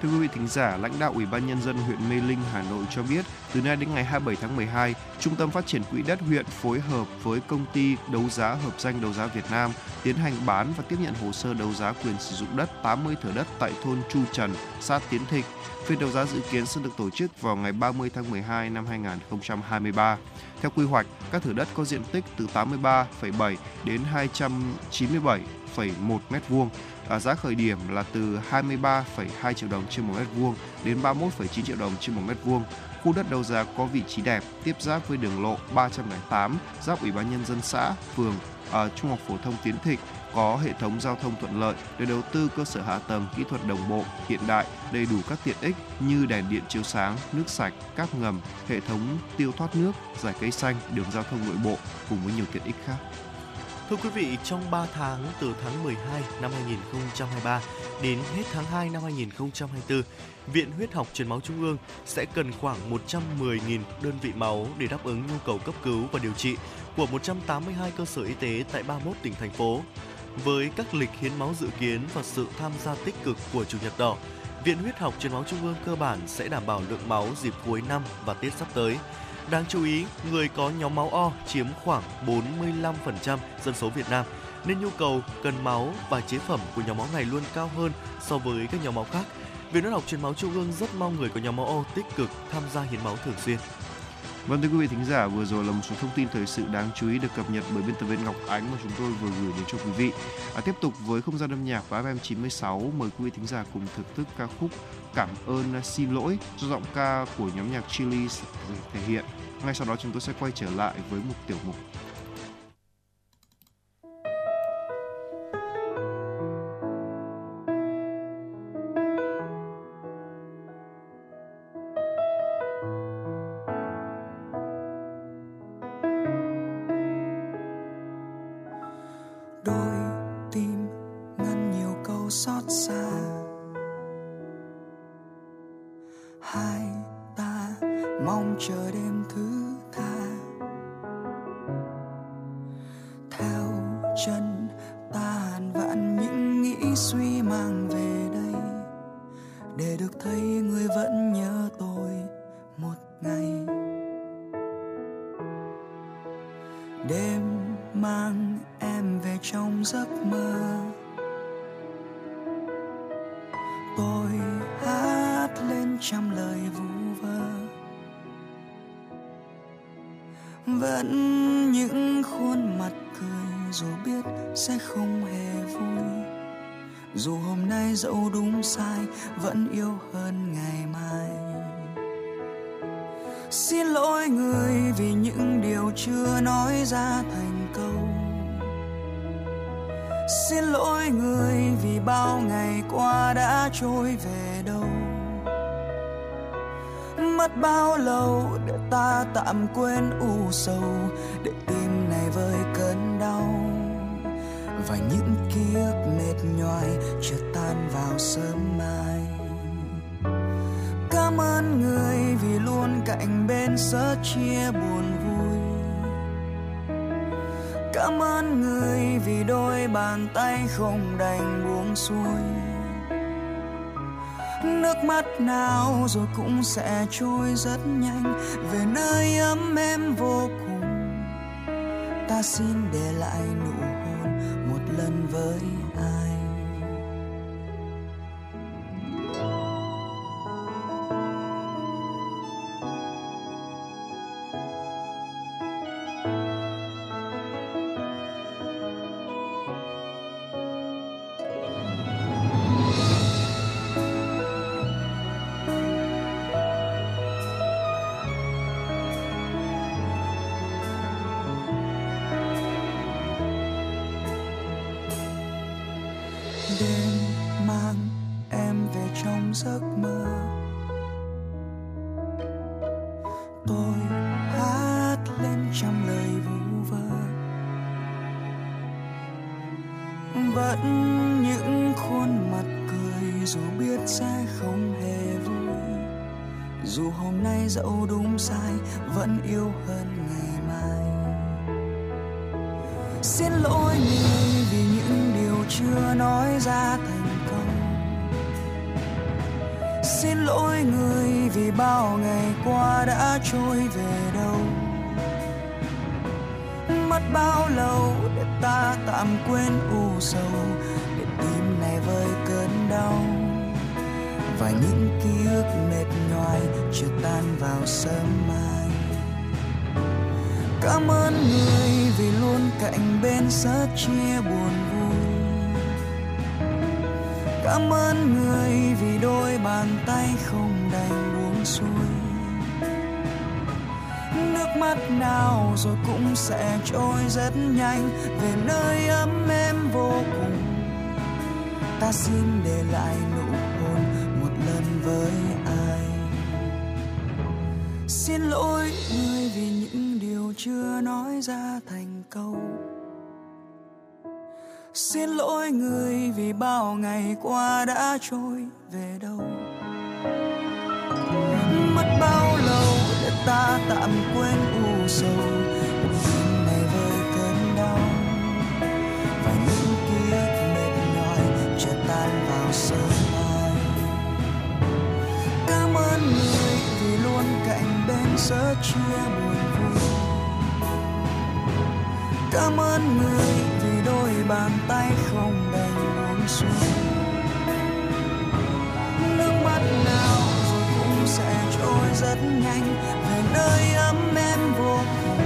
Thưa quý vị thính giả, lãnh đạo Ủy ban Nhân dân huyện Mê Linh, Hà Nội cho biết, từ nay đến ngày 27 tháng 12, Trung tâm Phát triển Quỹ đất huyện phối hợp với công ty đấu giá hợp danh đấu giá Việt Nam tiến hành bán và tiếp nhận hồ sơ đấu giá quyền sử dụng đất 80 thửa đất tại thôn Chu Trần, xã Tiến Thịnh. Phiên đấu giá dự kiến sẽ được tổ chức vào ngày 30 tháng 12 năm 2023. Theo quy hoạch, các thửa đất có diện tích từ 83,7 đến 297 1,1 m2 à, giá khởi điểm là từ 23,2 triệu đồng trên một mét vuông đến 31,9 triệu đồng trên một mét vuông. Khu đất đấu giá có vị trí đẹp, tiếp giáp với đường lộ 308, giáp Ủy ban nhân dân xã, phường, à, Trung học phổ thông Tiến Thịnh, có hệ thống giao thông thuận lợi để đầu tư cơ sở hạ tầng kỹ thuật đồng bộ, hiện đại, đầy đủ các tiện ích như đèn điện chiếu sáng, nước sạch, các ngầm, hệ thống tiêu thoát nước, giải cây xanh, đường giao thông nội bộ cùng với nhiều tiện ích khác. Thưa quý vị, trong 3 tháng từ tháng 12 năm 2023 đến hết tháng 2 năm 2024, Viện Huyết học Truyền máu Trung ương sẽ cần khoảng 110.000 đơn vị máu để đáp ứng nhu cầu cấp cứu và điều trị của 182 cơ sở y tế tại 31 tỉnh thành phố. Với các lịch hiến máu dự kiến và sự tham gia tích cực của Chủ nhật đỏ, Viện Huyết học Truyền máu Trung ương cơ bản sẽ đảm bảo lượng máu dịp cuối năm và Tết sắp tới. Đáng chú ý, người có nhóm máu O chiếm khoảng 45% dân số Việt Nam, nên nhu cầu cần máu và chế phẩm của nhóm máu này luôn cao hơn so với các nhóm máu khác. Viện huyết học truyền máu Trung ương rất mong người có nhóm máu O tích cực tham gia hiến máu thường xuyên. Vâng thưa quý vị thính giả, vừa rồi là một số thông tin thời sự đáng chú ý được cập nhật bởi biên tập viên Ngọc Ánh mà chúng tôi vừa gửi đến cho quý vị. À, tiếp tục với không gian âm nhạc của FM 96, mời quý vị thính giả cùng thưởng thức ca khúc Cảm ơn xin lỗi do giọng ca của nhóm nhạc Chili thể hiện. Ngay sau đó chúng tôi sẽ quay trở lại với một tiểu mục. Sai, vẫn yêu hơn ngày mai. Xin lỗi người vì những điều chưa nói ra thành câu. Xin lỗi người vì bao ngày qua đã trôi về đâu. Mất bao lâu để ta tạm quên u sầu, để tim này vơi cơn đau. Và những ký nhoai chợt tan vào sớm mai. Cảm ơn người vì luôn cạnh bên sớ chia buồn vui. Cảm ơn người vì đôi bàn tay không đành buông xuôi. Nước mắt nào rồi cũng sẽ trôi rất nhanh, về nơi ấm em vô cùng. Ta xin để lại nụ hôn một lần với xin lỗi người vì những điều chưa nói ra thành công. Xin lỗi người vì bao ngày qua đã trôi về đâu. Mất bao lâu để ta tạm quên u sầu, để tim này vơi cơn đau. Và những ký ức mệt nhoài chưa tan vào sớm mai cảm ơn người vì luôn cạnh bên sẻ chia buồn vui. Cảm ơn người vì đôi bàn tay không đành buông xuôi. Nước mắt nào rồi cũng sẽ trôi rất nhanh, về nơi ấm êm vô cùng. Ta xin để lại nụ hôn một lần với ai. Xin lỗi người vì những chưa nói ra thành câu. Xin lỗi người vì bao ngày qua đã trôi về đâu. Mất bao lâu để ta tạm quên u sầu? Tim này với cơn đau. Và những ký ức mệt nhòi chợt tan vào sương mai. Cảm ơn người vì luôn cạnh bên sớt chia buồn cảm ơn người vì đôi bàn tay không đành buông xuống. Nước mắt nào rồi cũng sẽ trôi rất nhanh, về nơi ấm em vô cùng.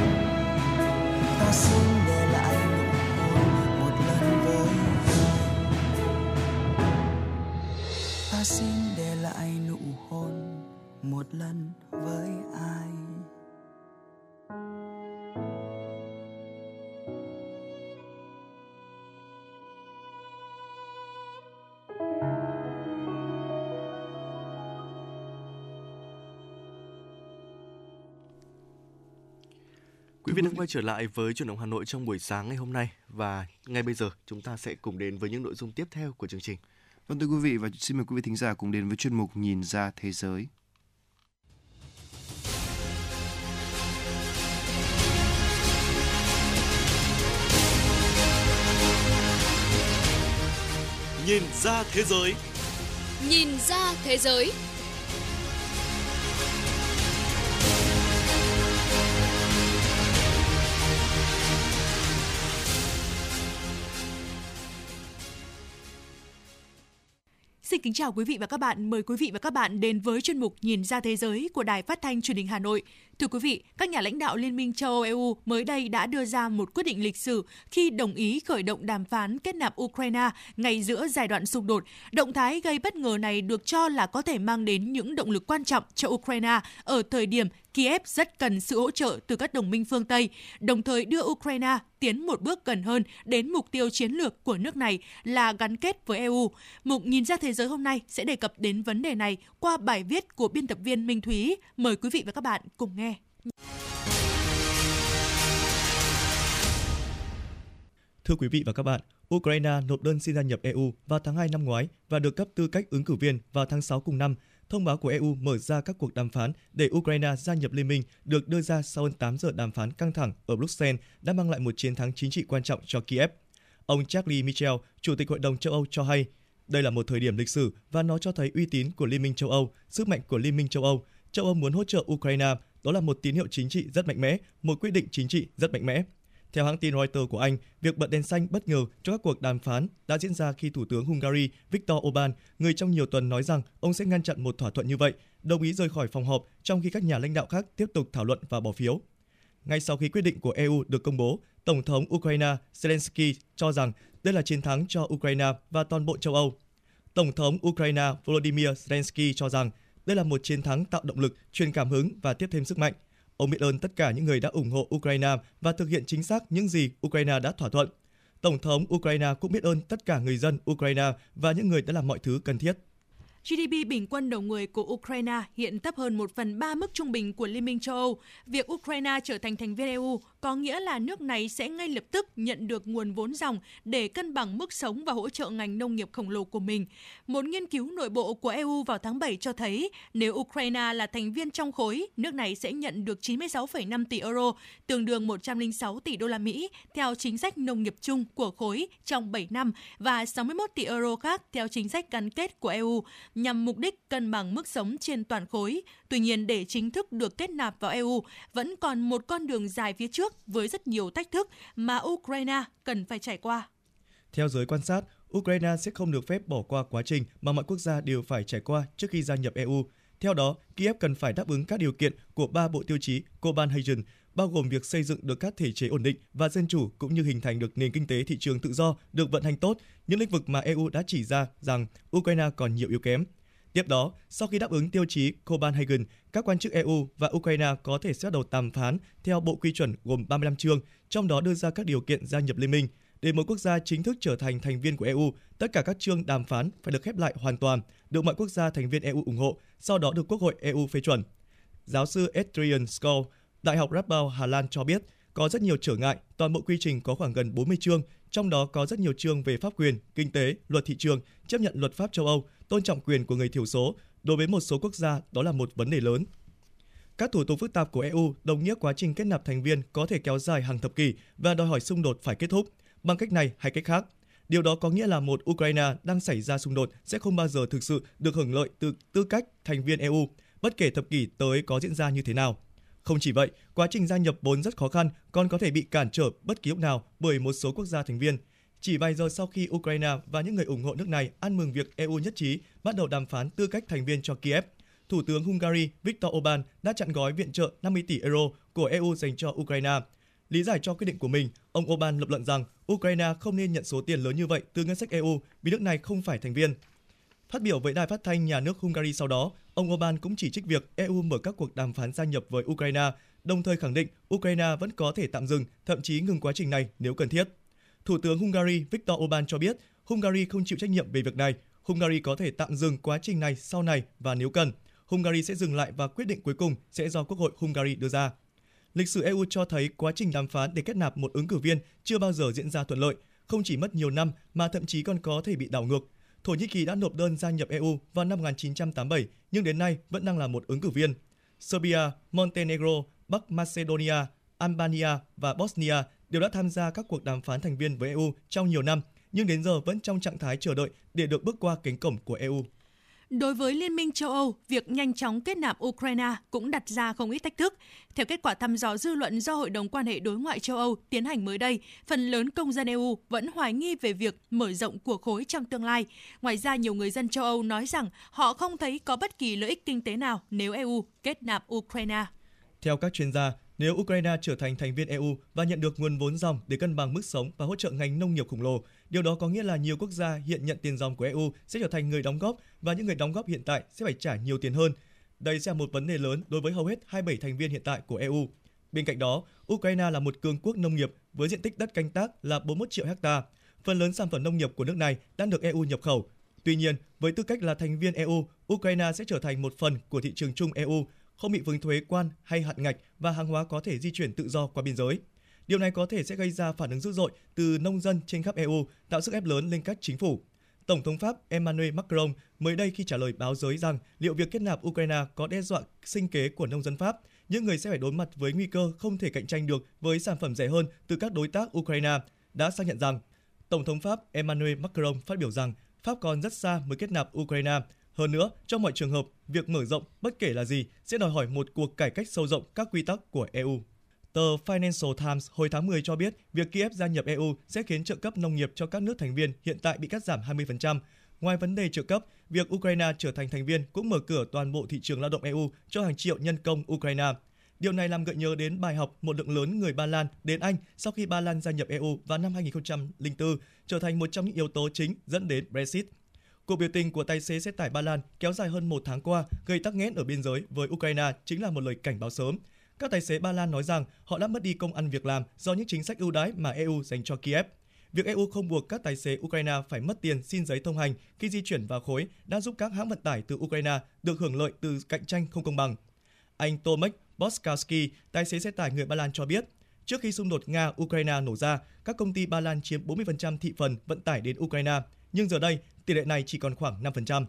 Ta xin để lại nụ hôn một lần với ta xin để lại nụ hôn một lần với ai? Quý vị đang quay trở lại với chuyển động Hà Nội trong buổi sáng ngày hôm nay và ngay bây giờ chúng ta sẽ cùng đến với những nội dung tiếp theo của chương trình. Vâng thưa quý vị và xin mời quý vị thính giả cùng đến với chuyên mục Nhìn ra thế giới. Nhìn ra thế giới. Nhìn ra thế giới. Kính chào quý vị và các bạn. Mời quý vị và các bạn đến với chuyên mục Nhìn ra thế giới của Đài Phát thanh Truyền hình Hà Nội. Thưa quý vị, các nhà lãnh đạo Liên minh châu Âu EU mới đây đã đưa ra một quyết định lịch sử khi đồng ý khởi động đàm phán kết nạp Ukraine ngay giữa giai đoạn xung đột. Động thái gây bất ngờ này được cho là có thể mang đến những động lực quan trọng cho Ukraine ở thời điểm Kiev rất cần sự hỗ trợ từ các đồng minh phương Tây, đồng thời đưa Ukraine tiến một bước gần hơn đến mục tiêu chiến lược của nước này là gắn kết với EU. Mục Nhìn ra thế giới hôm nay sẽ đề cập đến vấn đề này qua bài viết của biên tập viên Minh Thúy. Mời quý vị và các bạn cùng nghe. Thưa quý vị và các bạn, Ukraine nộp đơn xin gia nhập EU vào tháng 2 năm ngoái và được cấp tư cách ứng cử viên vào tháng 6 cùng năm. Thông báo của EU mở ra các cuộc đàm phán để Ukraine gia nhập liên minh được đưa ra sau hơn 8 giờ đàm phán căng thẳng ở Bruxelles đã mang lại một chiến thắng chính trị quan trọng cho Kiev. Ông Charlie Michel, Chủ tịch Hội đồng châu Âu cho hay, đây là một thời điểm lịch sử và nó cho thấy uy tín của Liên minh châu Âu, sức mạnh của Liên minh châu Âu. Châu Âu muốn hỗ trợ Ukraine, đó là một tín hiệu chính trị rất mạnh mẽ, một quyết định chính trị rất mạnh mẽ. Theo hãng tin Reuters của Anh, việc bật đèn xanh bất ngờ cho các cuộc đàm phán đã diễn ra khi Thủ tướng Hungary Viktor Orbán, người trong nhiều tuần nói rằng ông sẽ ngăn chặn một thỏa thuận như vậy, đồng ý rời khỏi phòng họp trong khi các nhà lãnh đạo khác tiếp tục thảo luận và bỏ phiếu. Ngay sau khi quyết định của EU được công bố, Tổng thống Ukraine Zelensky cho rằng đây là chiến thắng cho Ukraine và toàn bộ châu Âu. Tổng thống Ukraine Volodymyr Zelensky cho rằng đây là một chiến thắng tạo động lực, truyền cảm hứng và tiếp thêm sức mạnh. Ông biết ơn tất cả những người đã ủng hộ Ukraine và thực hiện chính xác những gì Ukraine đã thỏa thuận. Tổng thống Ukraine cũng biết ơn tất cả người dân Ukraine và những người đã làm mọi thứ cần thiết. GDP bình quân đầu người của Ukraine hiện thấp hơn 1 phần 3 mức trung bình của Liên minh châu Âu. Việc Ukraine trở thành thành viên EU có nghĩa là nước này sẽ ngay lập tức nhận được nguồn vốn dòng để cân bằng mức sống và hỗ trợ ngành nông nghiệp khổng lồ của mình. Một nghiên cứu nội bộ của EU vào tháng 7 cho thấy nếu Ukraine là thành viên trong khối, nước này sẽ nhận được 96,5 tỷ euro, tương đương 106 tỷ đô la Mỹ theo chính sách nông nghiệp chung của khối trong 7 năm và 61 tỷ euro khác theo chính sách gắn kết của EU nhằm mục đích cân bằng mức sống trên toàn khối. Tuy nhiên, để chính thức được kết nạp vào EU, vẫn còn một con đường dài phía trước với rất nhiều thách thức mà Ukraine cần phải trải qua. Theo giới quan sát, Ukraine sẽ không được phép bỏ qua quá trình mà mọi quốc gia đều phải trải qua trước khi gia nhập EU. Theo đó, Kiev cần phải đáp ứng các điều kiện của ba bộ tiêu chí Copenhagen, bao gồm việc xây dựng được các thể chế ổn định và dân chủ cũng như hình thành được nền kinh tế thị trường tự do được vận hành tốt, những lĩnh vực mà EU đã chỉ ra rằng Ukraine còn nhiều yếu kém. Tiếp đó, sau khi đáp ứng tiêu chí Copenhagen, các quan chức EU và Ukraine có thể sẽ đầu đàm phán theo bộ quy chuẩn gồm 35 chương, trong đó đưa ra các điều kiện gia nhập liên minh. Để một quốc gia chính thức trở thành thành viên của EU, tất cả các chương đàm phán phải được khép lại hoàn toàn, được mọi quốc gia thành viên EU ủng hộ, sau đó được Quốc hội EU phê chuẩn. Giáo sư Adrian Skoll, Đại học Radboud Hà Lan cho biết, có rất nhiều trở ngại, toàn bộ quy trình có khoảng gần 40 chương, trong đó có rất nhiều chương về pháp quyền, kinh tế, luật thị trường, chấp nhận luật pháp châu Âu, tôn trọng quyền của người thiểu số. Đối với một số quốc gia, đó là một vấn đề lớn. Các thủ tục phức tạp của EU đồng nghĩa quá trình kết nạp thành viên có thể kéo dài hàng thập kỷ và đòi hỏi xung đột phải kết thúc bằng cách này hay cách khác. Điều đó có nghĩa là một Ukraine đang xảy ra xung đột sẽ không bao giờ thực sự được hưởng lợi từ tư cách thành viên EU, bất kể thập kỷ tới có diễn ra như thế nào. Không chỉ vậy, quá trình gia nhập vốn rất khó khăn, còn có thể bị cản trở bất kỳ lúc nào bởi một số quốc gia thành viên. Chỉ vài giờ sau khi Ukraine và những người ủng hộ nước này ăn mừng việc EU nhất trí bắt đầu đàm phán tư cách thành viên cho Kiev, Thủ tướng Hungary Viktor Orbán đã chặn gói viện trợ 50 tỷ euro của EU dành cho Ukraine. Lý giải cho quyết định của mình, ông Orbán lập luận rằng Ukraine không nên nhận số tiền lớn như vậy từ ngân sách EU vì nước này không phải thành viên. Phát biểu với đài phát thanh nhà nước Hungary sau đó, ông Orbán cũng chỉ trích việc EU mở các cuộc đàm phán gia nhập với Ukraine, đồng thời khẳng định Ukraine vẫn có thể tạm dừng, thậm chí ngừng quá trình này nếu cần thiết. Thủ tướng Hungary Viktor Orbán cho biết Hungary không chịu trách nhiệm về việc này. Hungary có thể tạm dừng quá trình này sau này và nếu cần, Hungary sẽ dừng lại và quyết định cuối cùng sẽ do Quốc hội Hungary đưa ra. Lịch sử EU cho thấy quá trình đàm phán để kết nạp một ứng cử viên chưa bao giờ diễn ra thuận lợi, không chỉ mất nhiều năm mà thậm chí còn có thể bị đảo ngược. Thổ Nhĩ Kỳ đã nộp đơn gia nhập EU vào năm 1987 nhưng đến nay vẫn đang là một ứng cử viên. Serbia, Montenegro, Bắc Macedonia, Albania và Bosnia đều đã tham gia các cuộc đàm phán thành viên với EU trong nhiều năm, nhưng đến giờ vẫn trong trạng thái chờ đợi để được bước qua cánh cổng của EU. Đối với Liên minh châu Âu, việc nhanh chóng kết nạp Ukraine cũng đặt ra không ít thách thức. Theo kết quả thăm dò dư luận do Hội đồng quan hệ đối ngoại châu Âu tiến hành mới đây, phần lớn công dân EU vẫn hoài nghi về việc mở rộng của khối trong tương lai. Ngoài ra, nhiều người dân châu Âu nói rằng họ không thấy có bất kỳ lợi ích kinh tế nào nếu EU kết nạp Ukraine. Theo các chuyên gia, nếu Ukraine trở thành thành viên EU và nhận được nguồn vốn dòng để cân bằng mức sống và hỗ trợ ngành nông nghiệp khổng lồ, điều đó có nghĩa là nhiều quốc gia hiện nhận tiền dòng của EU sẽ trở thành người đóng góp và những người đóng góp hiện tại sẽ phải trả nhiều tiền hơn. Đây sẽ là một vấn đề lớn đối với hầu hết 27 thành viên hiện tại của EU. Bên cạnh đó, Ukraine là một cường quốc nông nghiệp với diện tích đất canh tác là 41 triệu hecta. Phần lớn sản phẩm nông nghiệp của nước này đang được EU nhập khẩu. Tuy nhiên, với tư cách là thành viên EU, Ukraine sẽ trở thành một phần của thị trường chung EU không bị vướng thuế quan hay hạn ngạch và hàng hóa có thể di chuyển tự do qua biên giới. Điều này có thể sẽ gây ra phản ứng dữ dội từ nông dân trên khắp EU, tạo sức ép lớn lên các chính phủ. Tổng thống Pháp Emmanuel Macron mới đây khi trả lời báo giới rằng liệu việc kết nạp Ukraine có đe dọa sinh kế của nông dân Pháp, những người sẽ phải đối mặt với nguy cơ không thể cạnh tranh được với sản phẩm rẻ hơn từ các đối tác Ukraine, đã xác nhận rằng Tổng thống Pháp Emmanuel Macron phát biểu rằng Pháp còn rất xa mới kết nạp Ukraine. Hơn nữa, trong mọi trường hợp, việc mở rộng bất kể là gì sẽ đòi hỏi một cuộc cải cách sâu rộng các quy tắc của EU. Tờ Financial Times hồi tháng 10 cho biết việc Kiev gia nhập EU sẽ khiến trợ cấp nông nghiệp cho các nước thành viên hiện tại bị cắt giảm 20%. Ngoài vấn đề trợ cấp, việc Ukraine trở thành thành viên cũng mở cửa toàn bộ thị trường lao động EU cho hàng triệu nhân công Ukraine. Điều này làm gợi nhớ đến bài học một lượng lớn người Ba Lan đến Anh sau khi Ba Lan gia nhập EU vào năm 2004, trở thành một trong những yếu tố chính dẫn đến Brexit. Cuộc biểu tình của tài xế xe tải Ba Lan kéo dài hơn một tháng qua, gây tắc nghẽn ở biên giới với Ukraine chính là một lời cảnh báo sớm. Các tài xế Ba Lan nói rằng họ đã mất đi công ăn việc làm do những chính sách ưu đãi mà EU dành cho Kiev. Việc EU không buộc các tài xế Ukraine phải mất tiền xin giấy thông hành khi di chuyển vào khối đã giúp các hãng vận tải từ Ukraine được hưởng lợi từ cạnh tranh không công bằng. Anh Tomek Boskowski, tài xế xe tải người Ba Lan cho biết, trước khi xung đột Nga-Ukraine nổ ra, các công ty Ba Lan chiếm 40% thị phần vận tải đến Ukraine, nhưng giờ đây tỷ lệ này chỉ còn khoảng 5%.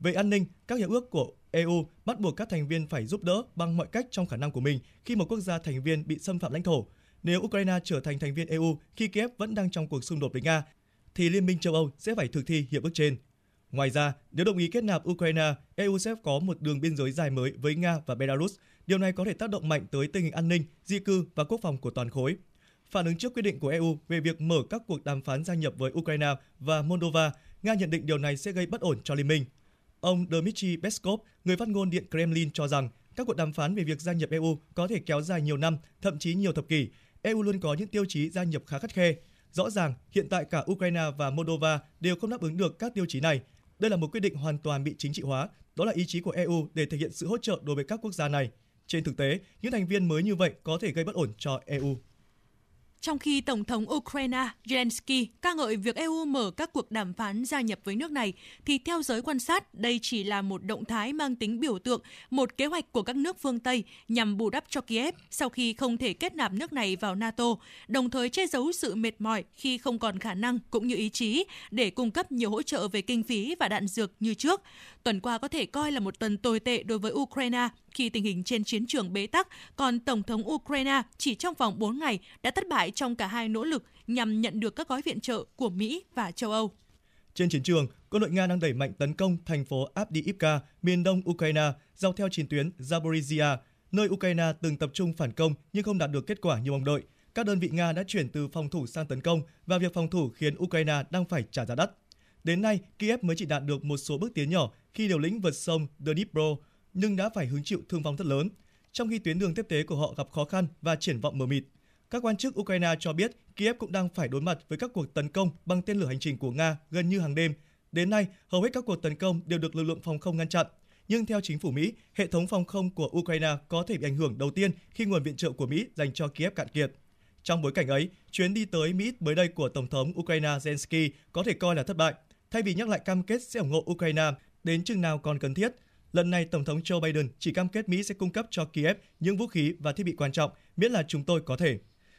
Về an ninh, các hiệp ước của EU bắt buộc các thành viên phải giúp đỡ bằng mọi cách trong khả năng của mình khi một quốc gia thành viên bị xâm phạm lãnh thổ. Nếu Ukraine trở thành thành viên EU khi Kiev vẫn đang trong cuộc xung đột với Nga, thì Liên minh châu Âu sẽ phải thực thi hiệp ước trên. Ngoài ra, nếu đồng ý kết nạp Ukraine, EU sẽ có một đường biên giới dài mới với Nga và Belarus. Điều này có thể tác động mạnh tới tình hình an ninh, di cư và quốc phòng của toàn khối. Phản ứng trước quyết định của EU về việc mở các cuộc đàm phán gia nhập với Ukraine và Moldova, Nga nhận định điều này sẽ gây bất ổn cho liên minh. Ông Dmitry Peskov, người phát ngôn Điện Kremlin cho rằng các cuộc đàm phán về việc gia nhập EU có thể kéo dài nhiều năm, thậm chí nhiều thập kỷ. EU luôn có những tiêu chí gia nhập khá khắt khe. Rõ ràng, hiện tại cả Ukraine và Moldova đều không đáp ứng được các tiêu chí này. Đây là một quyết định hoàn toàn bị chính trị hóa, đó là ý chí của EU để thể hiện sự hỗ trợ đối với các quốc gia này. Trên thực tế, những thành viên mới như vậy có thể gây bất ổn cho EU. Trong khi Tổng thống Ukraine Zelensky ca ngợi việc EU mở các cuộc đàm phán gia nhập với nước này, thì theo giới quan sát, đây chỉ là một động thái mang tính biểu tượng, một kế hoạch của các nước phương Tây nhằm bù đắp cho Kiev sau khi không thể kết nạp nước này vào NATO, đồng thời che giấu sự mệt mỏi khi không còn khả năng cũng như ý chí để cung cấp nhiều hỗ trợ về kinh phí và đạn dược như trước. Tuần qua có thể coi là một tuần tồi tệ đối với Ukraine khi tình hình trên chiến trường bế tắc, còn Tổng thống Ukraine chỉ trong vòng 4 ngày đã thất bại trong cả hai nỗ lực nhằm nhận được các gói viện trợ của Mỹ và châu Âu. Trên chiến trường, quân đội Nga đang đẩy mạnh tấn công thành phố Avdiivka, miền đông Ukraine, dọc theo chiến tuyến Zaporizhia, nơi Ukraine từng tập trung phản công nhưng không đạt được kết quả như mong đợi. Các đơn vị Nga đã chuyển từ phòng thủ sang tấn công và việc phòng thủ khiến Ukraine đang phải trả giá đắt. Đến nay, Kiev mới chỉ đạt được một số bước tiến nhỏ khi liều lĩnh vượt sông Dnipro, nhưng đã phải hứng chịu thương vong rất lớn, trong khi tuyến đường tiếp tế của họ gặp khó khăn và triển vọng mờ mịt. Các quan chức Ukraine cho biết Kiev cũng đang phải đối mặt với các cuộc tấn công bằng tên lửa hành trình của Nga gần như hàng đêm. Đến nay, hầu hết các cuộc tấn công đều được lực lượng phòng không ngăn chặn. Nhưng theo chính phủ Mỹ, hệ thống phòng không của Ukraine có thể bị ảnh hưởng đầu tiên khi nguồn viện trợ của Mỹ dành cho Kiev cạn kiệt. Trong bối cảnh ấy, chuyến đi tới Mỹ mới đây của Tổng thống Ukraine Zelensky có thể coi là thất bại. Thay vì nhắc lại cam kết sẽ ủng hộ Ukraine đến chừng nào còn cần thiết, lần này Tổng thống Joe Biden chỉ cam kết Mỹ sẽ cung cấp cho Kiev những vũ khí và thiết bị quan trọng miễn là chúng tôi có thể.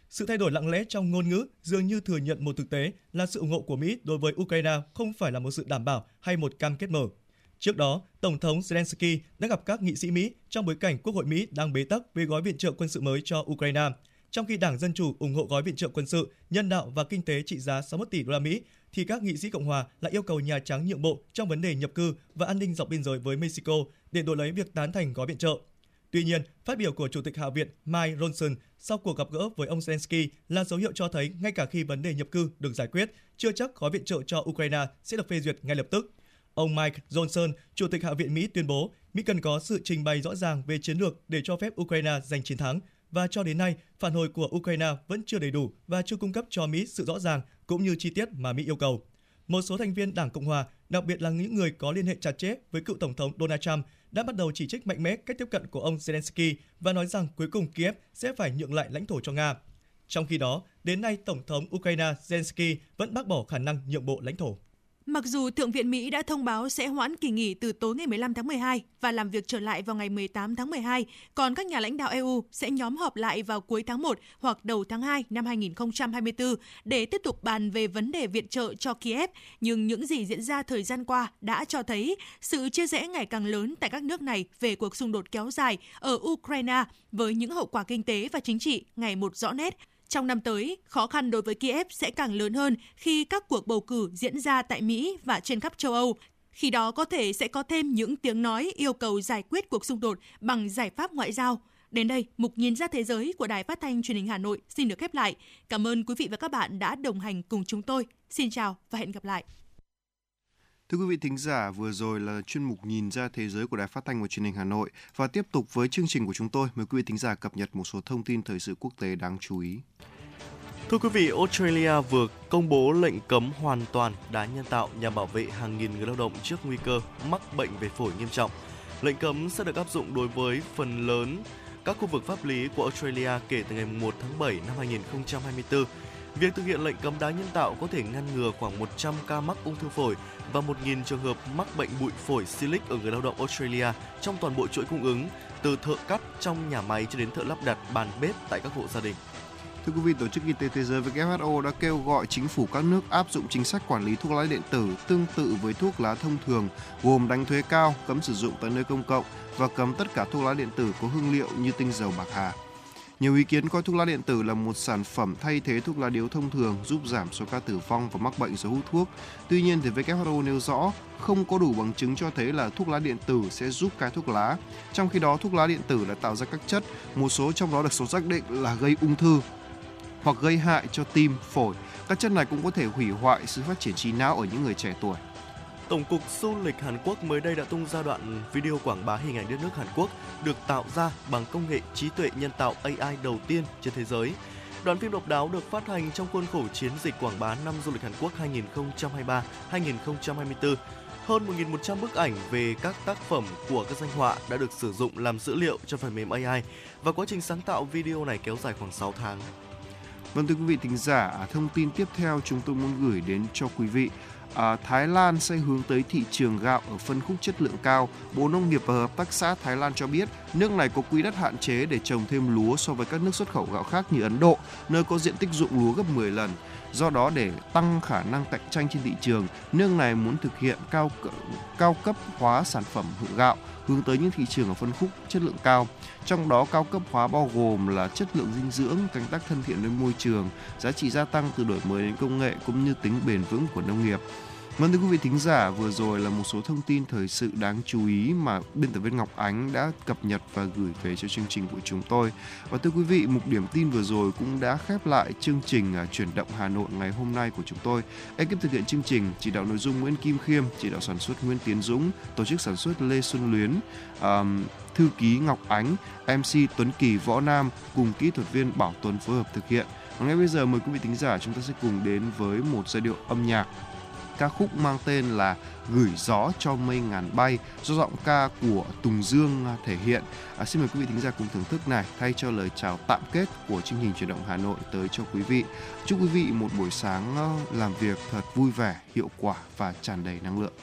Sự thay đổi lặng lẽ trong ngôn ngữ dường như thừa nhận một thực tế là sự ủng hộ của Mỹ đối với Ukraine không phải là một sự đảm bảo hay một cam kết mở. Trước đó, Tổng thống Zelensky đã gặp các nghị sĩ Mỹ trong bối cảnh Quốc hội Mỹ đang bế tắc về gói viện trợ quân sự mới cho Ukraine. Trong khi Đảng Dân Chủ ủng hộ gói viện trợ quân sự, nhân đạo và kinh tế trị giá 61 tỷ đô la Mỹ, thì các nghị sĩ Cộng hòa lại yêu cầu Nhà Trắng nhượng bộ trong vấn đề nhập cư và an ninh dọc biên giới với Mexico để đổi lấy việc tán thành gói viện trợ. Tuy nhiên, phát biểu của Chủ tịch Hạ viện Mike Johnson sau cuộc gặp gỡ với ông Zelensky là dấu hiệu cho thấy ngay cả khi vấn đề nhập cư được giải quyết, chưa chắc gói viện trợ cho Ukraine sẽ được phê duyệt ngay lập tức. Ông Mike Johnson, Chủ tịch Hạ viện Mỹ tuyên bố Mỹ cần có sự trình bày rõ ràng về chiến lược để cho phép Ukraine giành chiến thắng và cho đến nay, phản hồi của Ukraine vẫn chưa đầy đủ và chưa cung cấp cho Mỹ sự rõ ràng cũng như chi tiết mà Mỹ yêu cầu. Một số thành viên Đảng Cộng hòa, đặc biệt là những người có liên hệ chặt chẽ với cựu Tổng thống Donald Trump, đã bắt đầu chỉ trích mạnh mẽ cách tiếp cận của ông Zelensky và nói rằng cuối cùng Kiev sẽ phải nhượng lại lãnh thổ cho Nga. Trong khi đó, đến nay Tổng thống Ukraine Zelensky vẫn bác bỏ khả năng nhượng bộ lãnh thổ. Mặc dù Thượng viện Mỹ đã thông báo sẽ hoãn kỳ nghỉ từ tối ngày 15 tháng 12 và làm việc trở lại vào ngày 18 tháng 12, còn các nhà lãnh đạo EU sẽ nhóm họp lại vào cuối tháng 1 hoặc đầu tháng 2 năm 2024 để tiếp tục bàn về vấn đề viện trợ cho Kiev. Nhưng những gì diễn ra thời gian qua đã cho thấy sự chia rẽ ngày càng lớn tại các nước này về cuộc xung đột kéo dài ở Ukraine với những hậu quả kinh tế và chính trị ngày một rõ nét trong năm tới, khó khăn đối với Kiev sẽ càng lớn hơn khi các cuộc bầu cử diễn ra tại Mỹ và trên khắp châu Âu. Khi đó có thể sẽ có thêm những tiếng nói yêu cầu giải quyết cuộc xung đột bằng giải pháp ngoại giao. Đến đây, mục nhìn ra thế giới của Đài Phát thanh Truyền hình Hà Nội xin được khép lại. Cảm ơn quý vị và các bạn đã đồng hành cùng chúng tôi. Xin chào và hẹn gặp lại. Thưa quý vị thính giả, vừa rồi là chuyên mục Nhìn ra thế giới của Đài Phát thanh và Truyền hình Hà Nội và tiếp tục với chương trình của chúng tôi, mời quý vị thính giả cập nhật một số thông tin thời sự quốc tế đáng chú ý. Thưa quý vị, Australia vừa công bố lệnh cấm hoàn toàn đá nhân tạo nhằm bảo vệ hàng nghìn người lao động trước nguy cơ mắc bệnh về phổi nghiêm trọng. Lệnh cấm sẽ được áp dụng đối với phần lớn các khu vực pháp lý của Australia kể từ ngày 1 tháng 7 năm 2024. Việc thực hiện lệnh cấm đá nhân tạo có thể ngăn ngừa khoảng 100 ca mắc ung thư phổi và 1.000 trường hợp mắc bệnh bụi phổi silic ở người lao động Australia trong toàn bộ chuỗi cung ứng, từ thợ cắt trong nhà máy cho đến thợ lắp đặt bàn bếp tại các hộ gia đình. Thưa quý vị, Tổ chức Y tế Thế giới WHO đã kêu gọi chính phủ các nước áp dụng chính sách quản lý thuốc lá điện tử tương tự với thuốc lá thông thường, gồm đánh thuế cao, cấm sử dụng tại nơi công cộng và cấm tất cả thuốc lá điện tử có hương liệu như tinh dầu bạc hà. Nhiều ý kiến coi thuốc lá điện tử là một sản phẩm thay thế thuốc lá điếu thông thường giúp giảm số ca tử vong và mắc bệnh do hút thuốc. Tuy nhiên thì WHO nêu rõ không có đủ bằng chứng cho thấy là thuốc lá điện tử sẽ giúp cai thuốc lá. Trong khi đó thuốc lá điện tử đã tạo ra các chất, một số trong đó được số xác định là gây ung thư hoặc gây hại cho tim, phổi. Các chất này cũng có thể hủy hoại sự phát triển trí não ở những người trẻ tuổi. Tổng cục Du lịch Hàn Quốc mới đây đã tung ra đoạn video quảng bá hình ảnh đất nước Hàn Quốc được tạo ra bằng công nghệ trí tuệ nhân tạo AI đầu tiên trên thế giới. Đoạn phim độc đáo được phát hành trong khuôn khổ chiến dịch quảng bá năm du lịch Hàn Quốc 2023-2024. Hơn 1.100 bức ảnh về các tác phẩm của các danh họa đã được sử dụng làm dữ liệu cho phần mềm AI và quá trình sáng tạo video này kéo dài khoảng 6 tháng. Vâng thưa quý vị thính giả, thông tin tiếp theo chúng tôi muốn gửi đến cho quý vị à, Thái Lan sẽ hướng tới thị trường gạo ở phân khúc chất lượng cao. Bộ Nông nghiệp và Hợp tác xã Thái Lan cho biết nước này có quỹ đất hạn chế để trồng thêm lúa so với các nước xuất khẩu gạo khác như Ấn Độ, nơi có diện tích ruộng lúa gấp 10 lần. Do đó để tăng khả năng cạnh tranh trên thị trường, nước này muốn thực hiện cao cao cấp hóa sản phẩm hữu gạo hướng tới những thị trường ở phân khúc chất lượng cao. Trong đó cao cấp hóa bao gồm là chất lượng dinh dưỡng, canh tác thân thiện với môi trường, giá trị gia tăng từ đổi mới đến công nghệ cũng như tính bền vững của nông nghiệp. Vâng thưa quý vị thính giả, vừa rồi là một số thông tin thời sự đáng chú ý mà biên tập viên Ngọc Ánh đã cập nhật và gửi về cho chương trình của chúng tôi. Và thưa quý vị, mục điểm tin vừa rồi cũng đã khép lại chương trình à, chuyển động Hà Nội ngày hôm nay của chúng tôi. Ekip thực hiện chương trình chỉ đạo nội dung Nguyễn Kim Khiêm, chỉ đạo sản xuất Nguyễn Tiến Dũng, tổ chức sản xuất Lê Xuân Luyến, um, thư ký Ngọc Ánh, MC Tuấn Kỳ Võ Nam cùng kỹ thuật viên Bảo Tuấn phối hợp thực hiện. Và ngay bây giờ mời quý vị thính giả chúng ta sẽ cùng đến với một giai điệu âm nhạc ca khúc mang tên là Gửi gió cho mây ngàn bay do giọng ca của Tùng Dương à, thể hiện. À, xin mời quý vị thính giả cùng thưởng thức này thay cho lời chào tạm kết của chương trình chuyển động Hà Nội tới cho quý vị. Chúc quý vị một buổi sáng à, làm việc thật vui vẻ, hiệu quả và tràn đầy năng lượng.